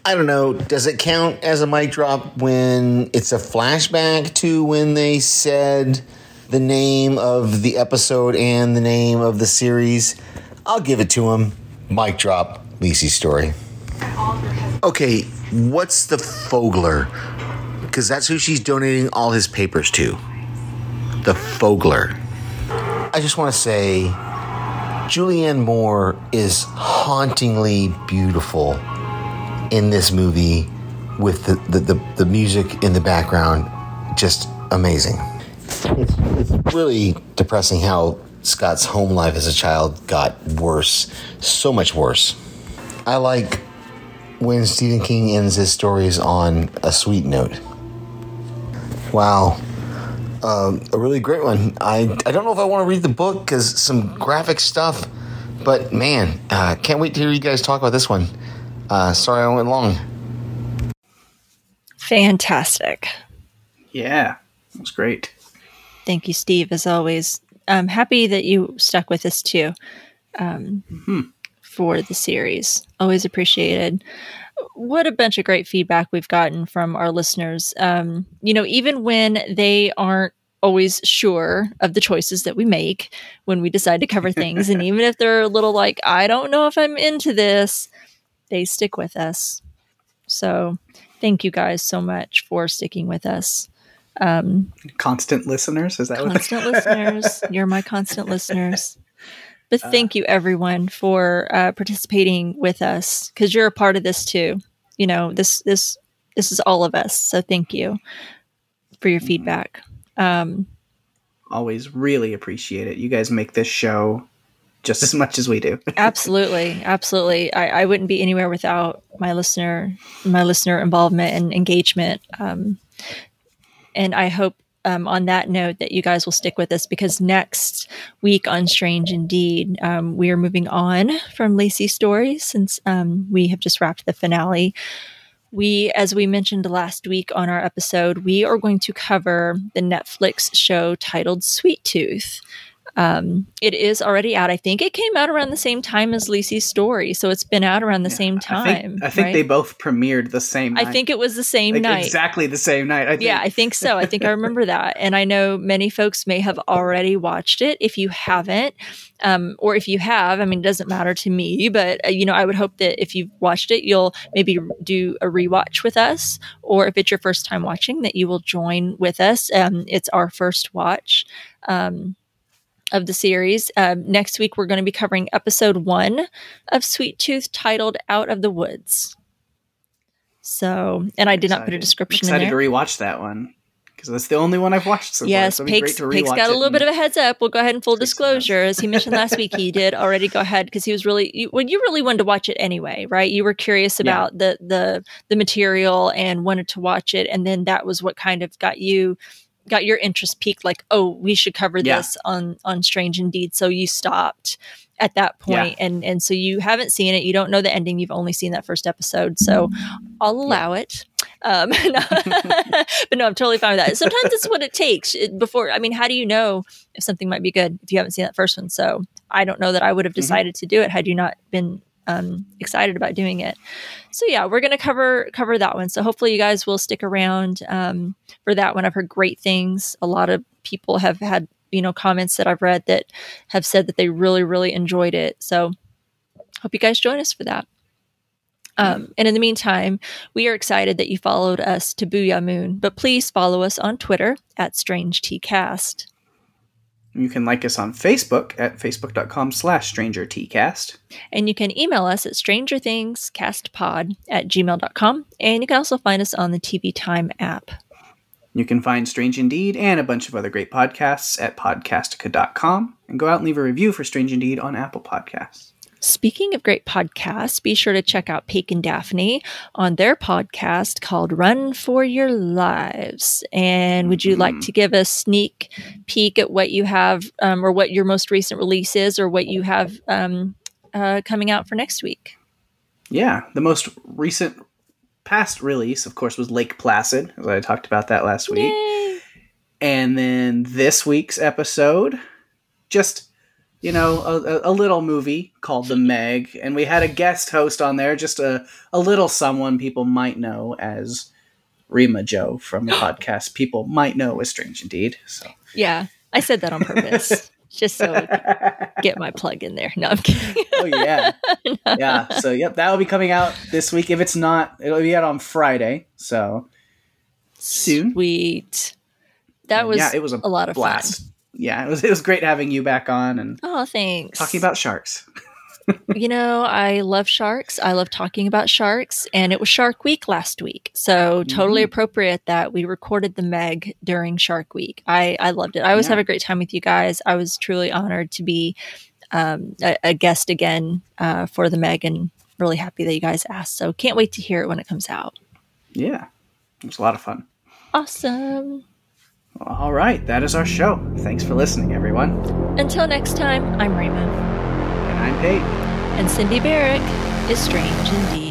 I don't know. Does it count as a mic drop when it's a flashback to when they said the name of the episode and the name of the series? I'll give it to him. Mic drop. Lisey's story. Okay, what's the Fogler? Because that's who she's donating all his papers to. The Fogler. I just want to say, Julianne Moore is hauntingly beautiful in this movie with the, the, the, the music in the background. Just amazing. It's, it's really depressing how Scott's home life as a child got worse. So much worse. I like when Stephen King ends his stories on a sweet note. Wow. Um, a really great one. I, I don't know if I want to read the book because some graphic stuff, but man, uh, can't wait to hear you guys talk about this one. Uh, sorry I went long. Fantastic. Yeah, it was great. Thank you, Steve, as always. I'm happy that you stuck with us too um, for the series. Always appreciated. What a bunch of great feedback we've gotten from our listeners. Um, you know, even when they aren't always sure of the choices that we make when we decide to cover things, and even if they're a little like, I don't know if I'm into this, they stick with us. So, thank you guys so much for sticking with us. Um, Constant listeners, is that what? constant listeners. You're my constant listeners. But thank you, everyone, for uh, participating with us because you're a part of this too. You know this this this is all of us. So thank you for your feedback. Um, Always really appreciate it. You guys make this show just as much as we do. absolutely, absolutely. I, I, wouldn't be anywhere without my listener, my listener involvement and engagement. Um, and I hope um, on that note that you guys will stick with us because next week on Strange Indeed, um, we are moving on from Lisey's story since um, we have just wrapped the finale. We, as we mentioned last week on our episode, we are going to cover the Netflix show titled Sweet Tooth. Um, it is already out. I think it came out around the same time as Lisey's story, so it's been out around the yeah, same time. I think, I think right? they both premiered the same. Night. I think it was the same like night, exactly the same night. I yeah, I think so. I think I remember that, and I know many folks may have already watched it. If you haven't, um, or if you have, I mean, it doesn't matter to me, but uh, you know, I would hope that if you've watched it, you'll maybe do a rewatch with us, or if it's your first time watching, that you will join with us. Um, it's our first watch. Um, of the series. Um, next week, we're going to be covering episode one of Sweet Tooth titled Out of the Woods. So, and I did excited. not put a description I'm excited in there. to rewatch that one because that's the only one I've watched so yes, far. Yes, Pake's got a little bit of a heads up. We'll go ahead and full disclosure. As he mentioned last week, he did already go ahead because he was really you, well. You really wanted to watch it anyway, right? You were curious about yeah. the the the material and wanted to watch it, and then that was what kind of got you got your interest peaked like oh we should cover yeah. this on on strange indeed so you stopped at that point yeah. and and so you haven't seen it you don't know the ending you've only seen that first episode so i'll allow yeah. it um, but no i'm totally fine with that sometimes it's what it takes before i mean how do you know if something might be good if you haven't seen that first one so i don't know that i would have mm-hmm. decided mm-hmm. to do it had you not been um, excited about doing it. So yeah, we're gonna cover cover that one. So hopefully you guys will stick around um, for that one. I've heard great things. A lot of people have had you know comments that I've read that have said that they really really enjoyed it. So hope you guys join us for that. Um, and in the meantime, we are excited that you followed us to Boo'ya Moon, but please follow us on Twitter at Strange Tea Cast. You can like us on Facebook at facebook.com slash strangertcast. And you can email us at strangerthingscastpod at gmail.com. And you can also find us on the TV Time app. You can find Strange Indeed and a bunch of other great podcasts at podcastica.com. And go out and leave a review for Strange Indeed on Apple Podcasts. Speaking of great podcasts, be sure to check out Pake and Daphne on their podcast called Run for Your Lives. And would you mm-hmm. like to give a sneak peek at what you have, um, or what your most recent release is, or what you have um, uh, coming out for next week? Yeah, the most recent past release, of course, was Lake Placid, as I talked about that last week. Yay. And then this week's episode, just you know, a, a, little movie called The Meg, and we had a guest host on there, just a, a little someone people might know as Rima Joe from the podcast. People might know as Strange Indeed. So yeah, I said that on purpose. just so get my plug in there. No, I'm kidding. oh yeah, yeah. So yep, that will be coming out this week. If it's not, it'll be out on Friday. So soon. Sweet. That was yeah, it was a, a lot of blast. Fun yeah, it was it was great having you back on and oh, thanks. Talking about sharks. you know, I love sharks. I love talking about sharks, and it was Shark Week last week, so totally mm-hmm. appropriate that we recorded the Meg during Shark Week. I I loved it. I always yeah. have a great time with you guys. I was truly honored to be um, a, a, guest again uh, for the Meg, and really happy that you guys asked. So can't wait to hear it when it comes out. Yeah, it was a lot of fun. Awesome. All right, that is our show. Thanks for listening, everyone. Until next time, I'm Raymond. And I'm Pate. And Cindy Barrick is strange indeed.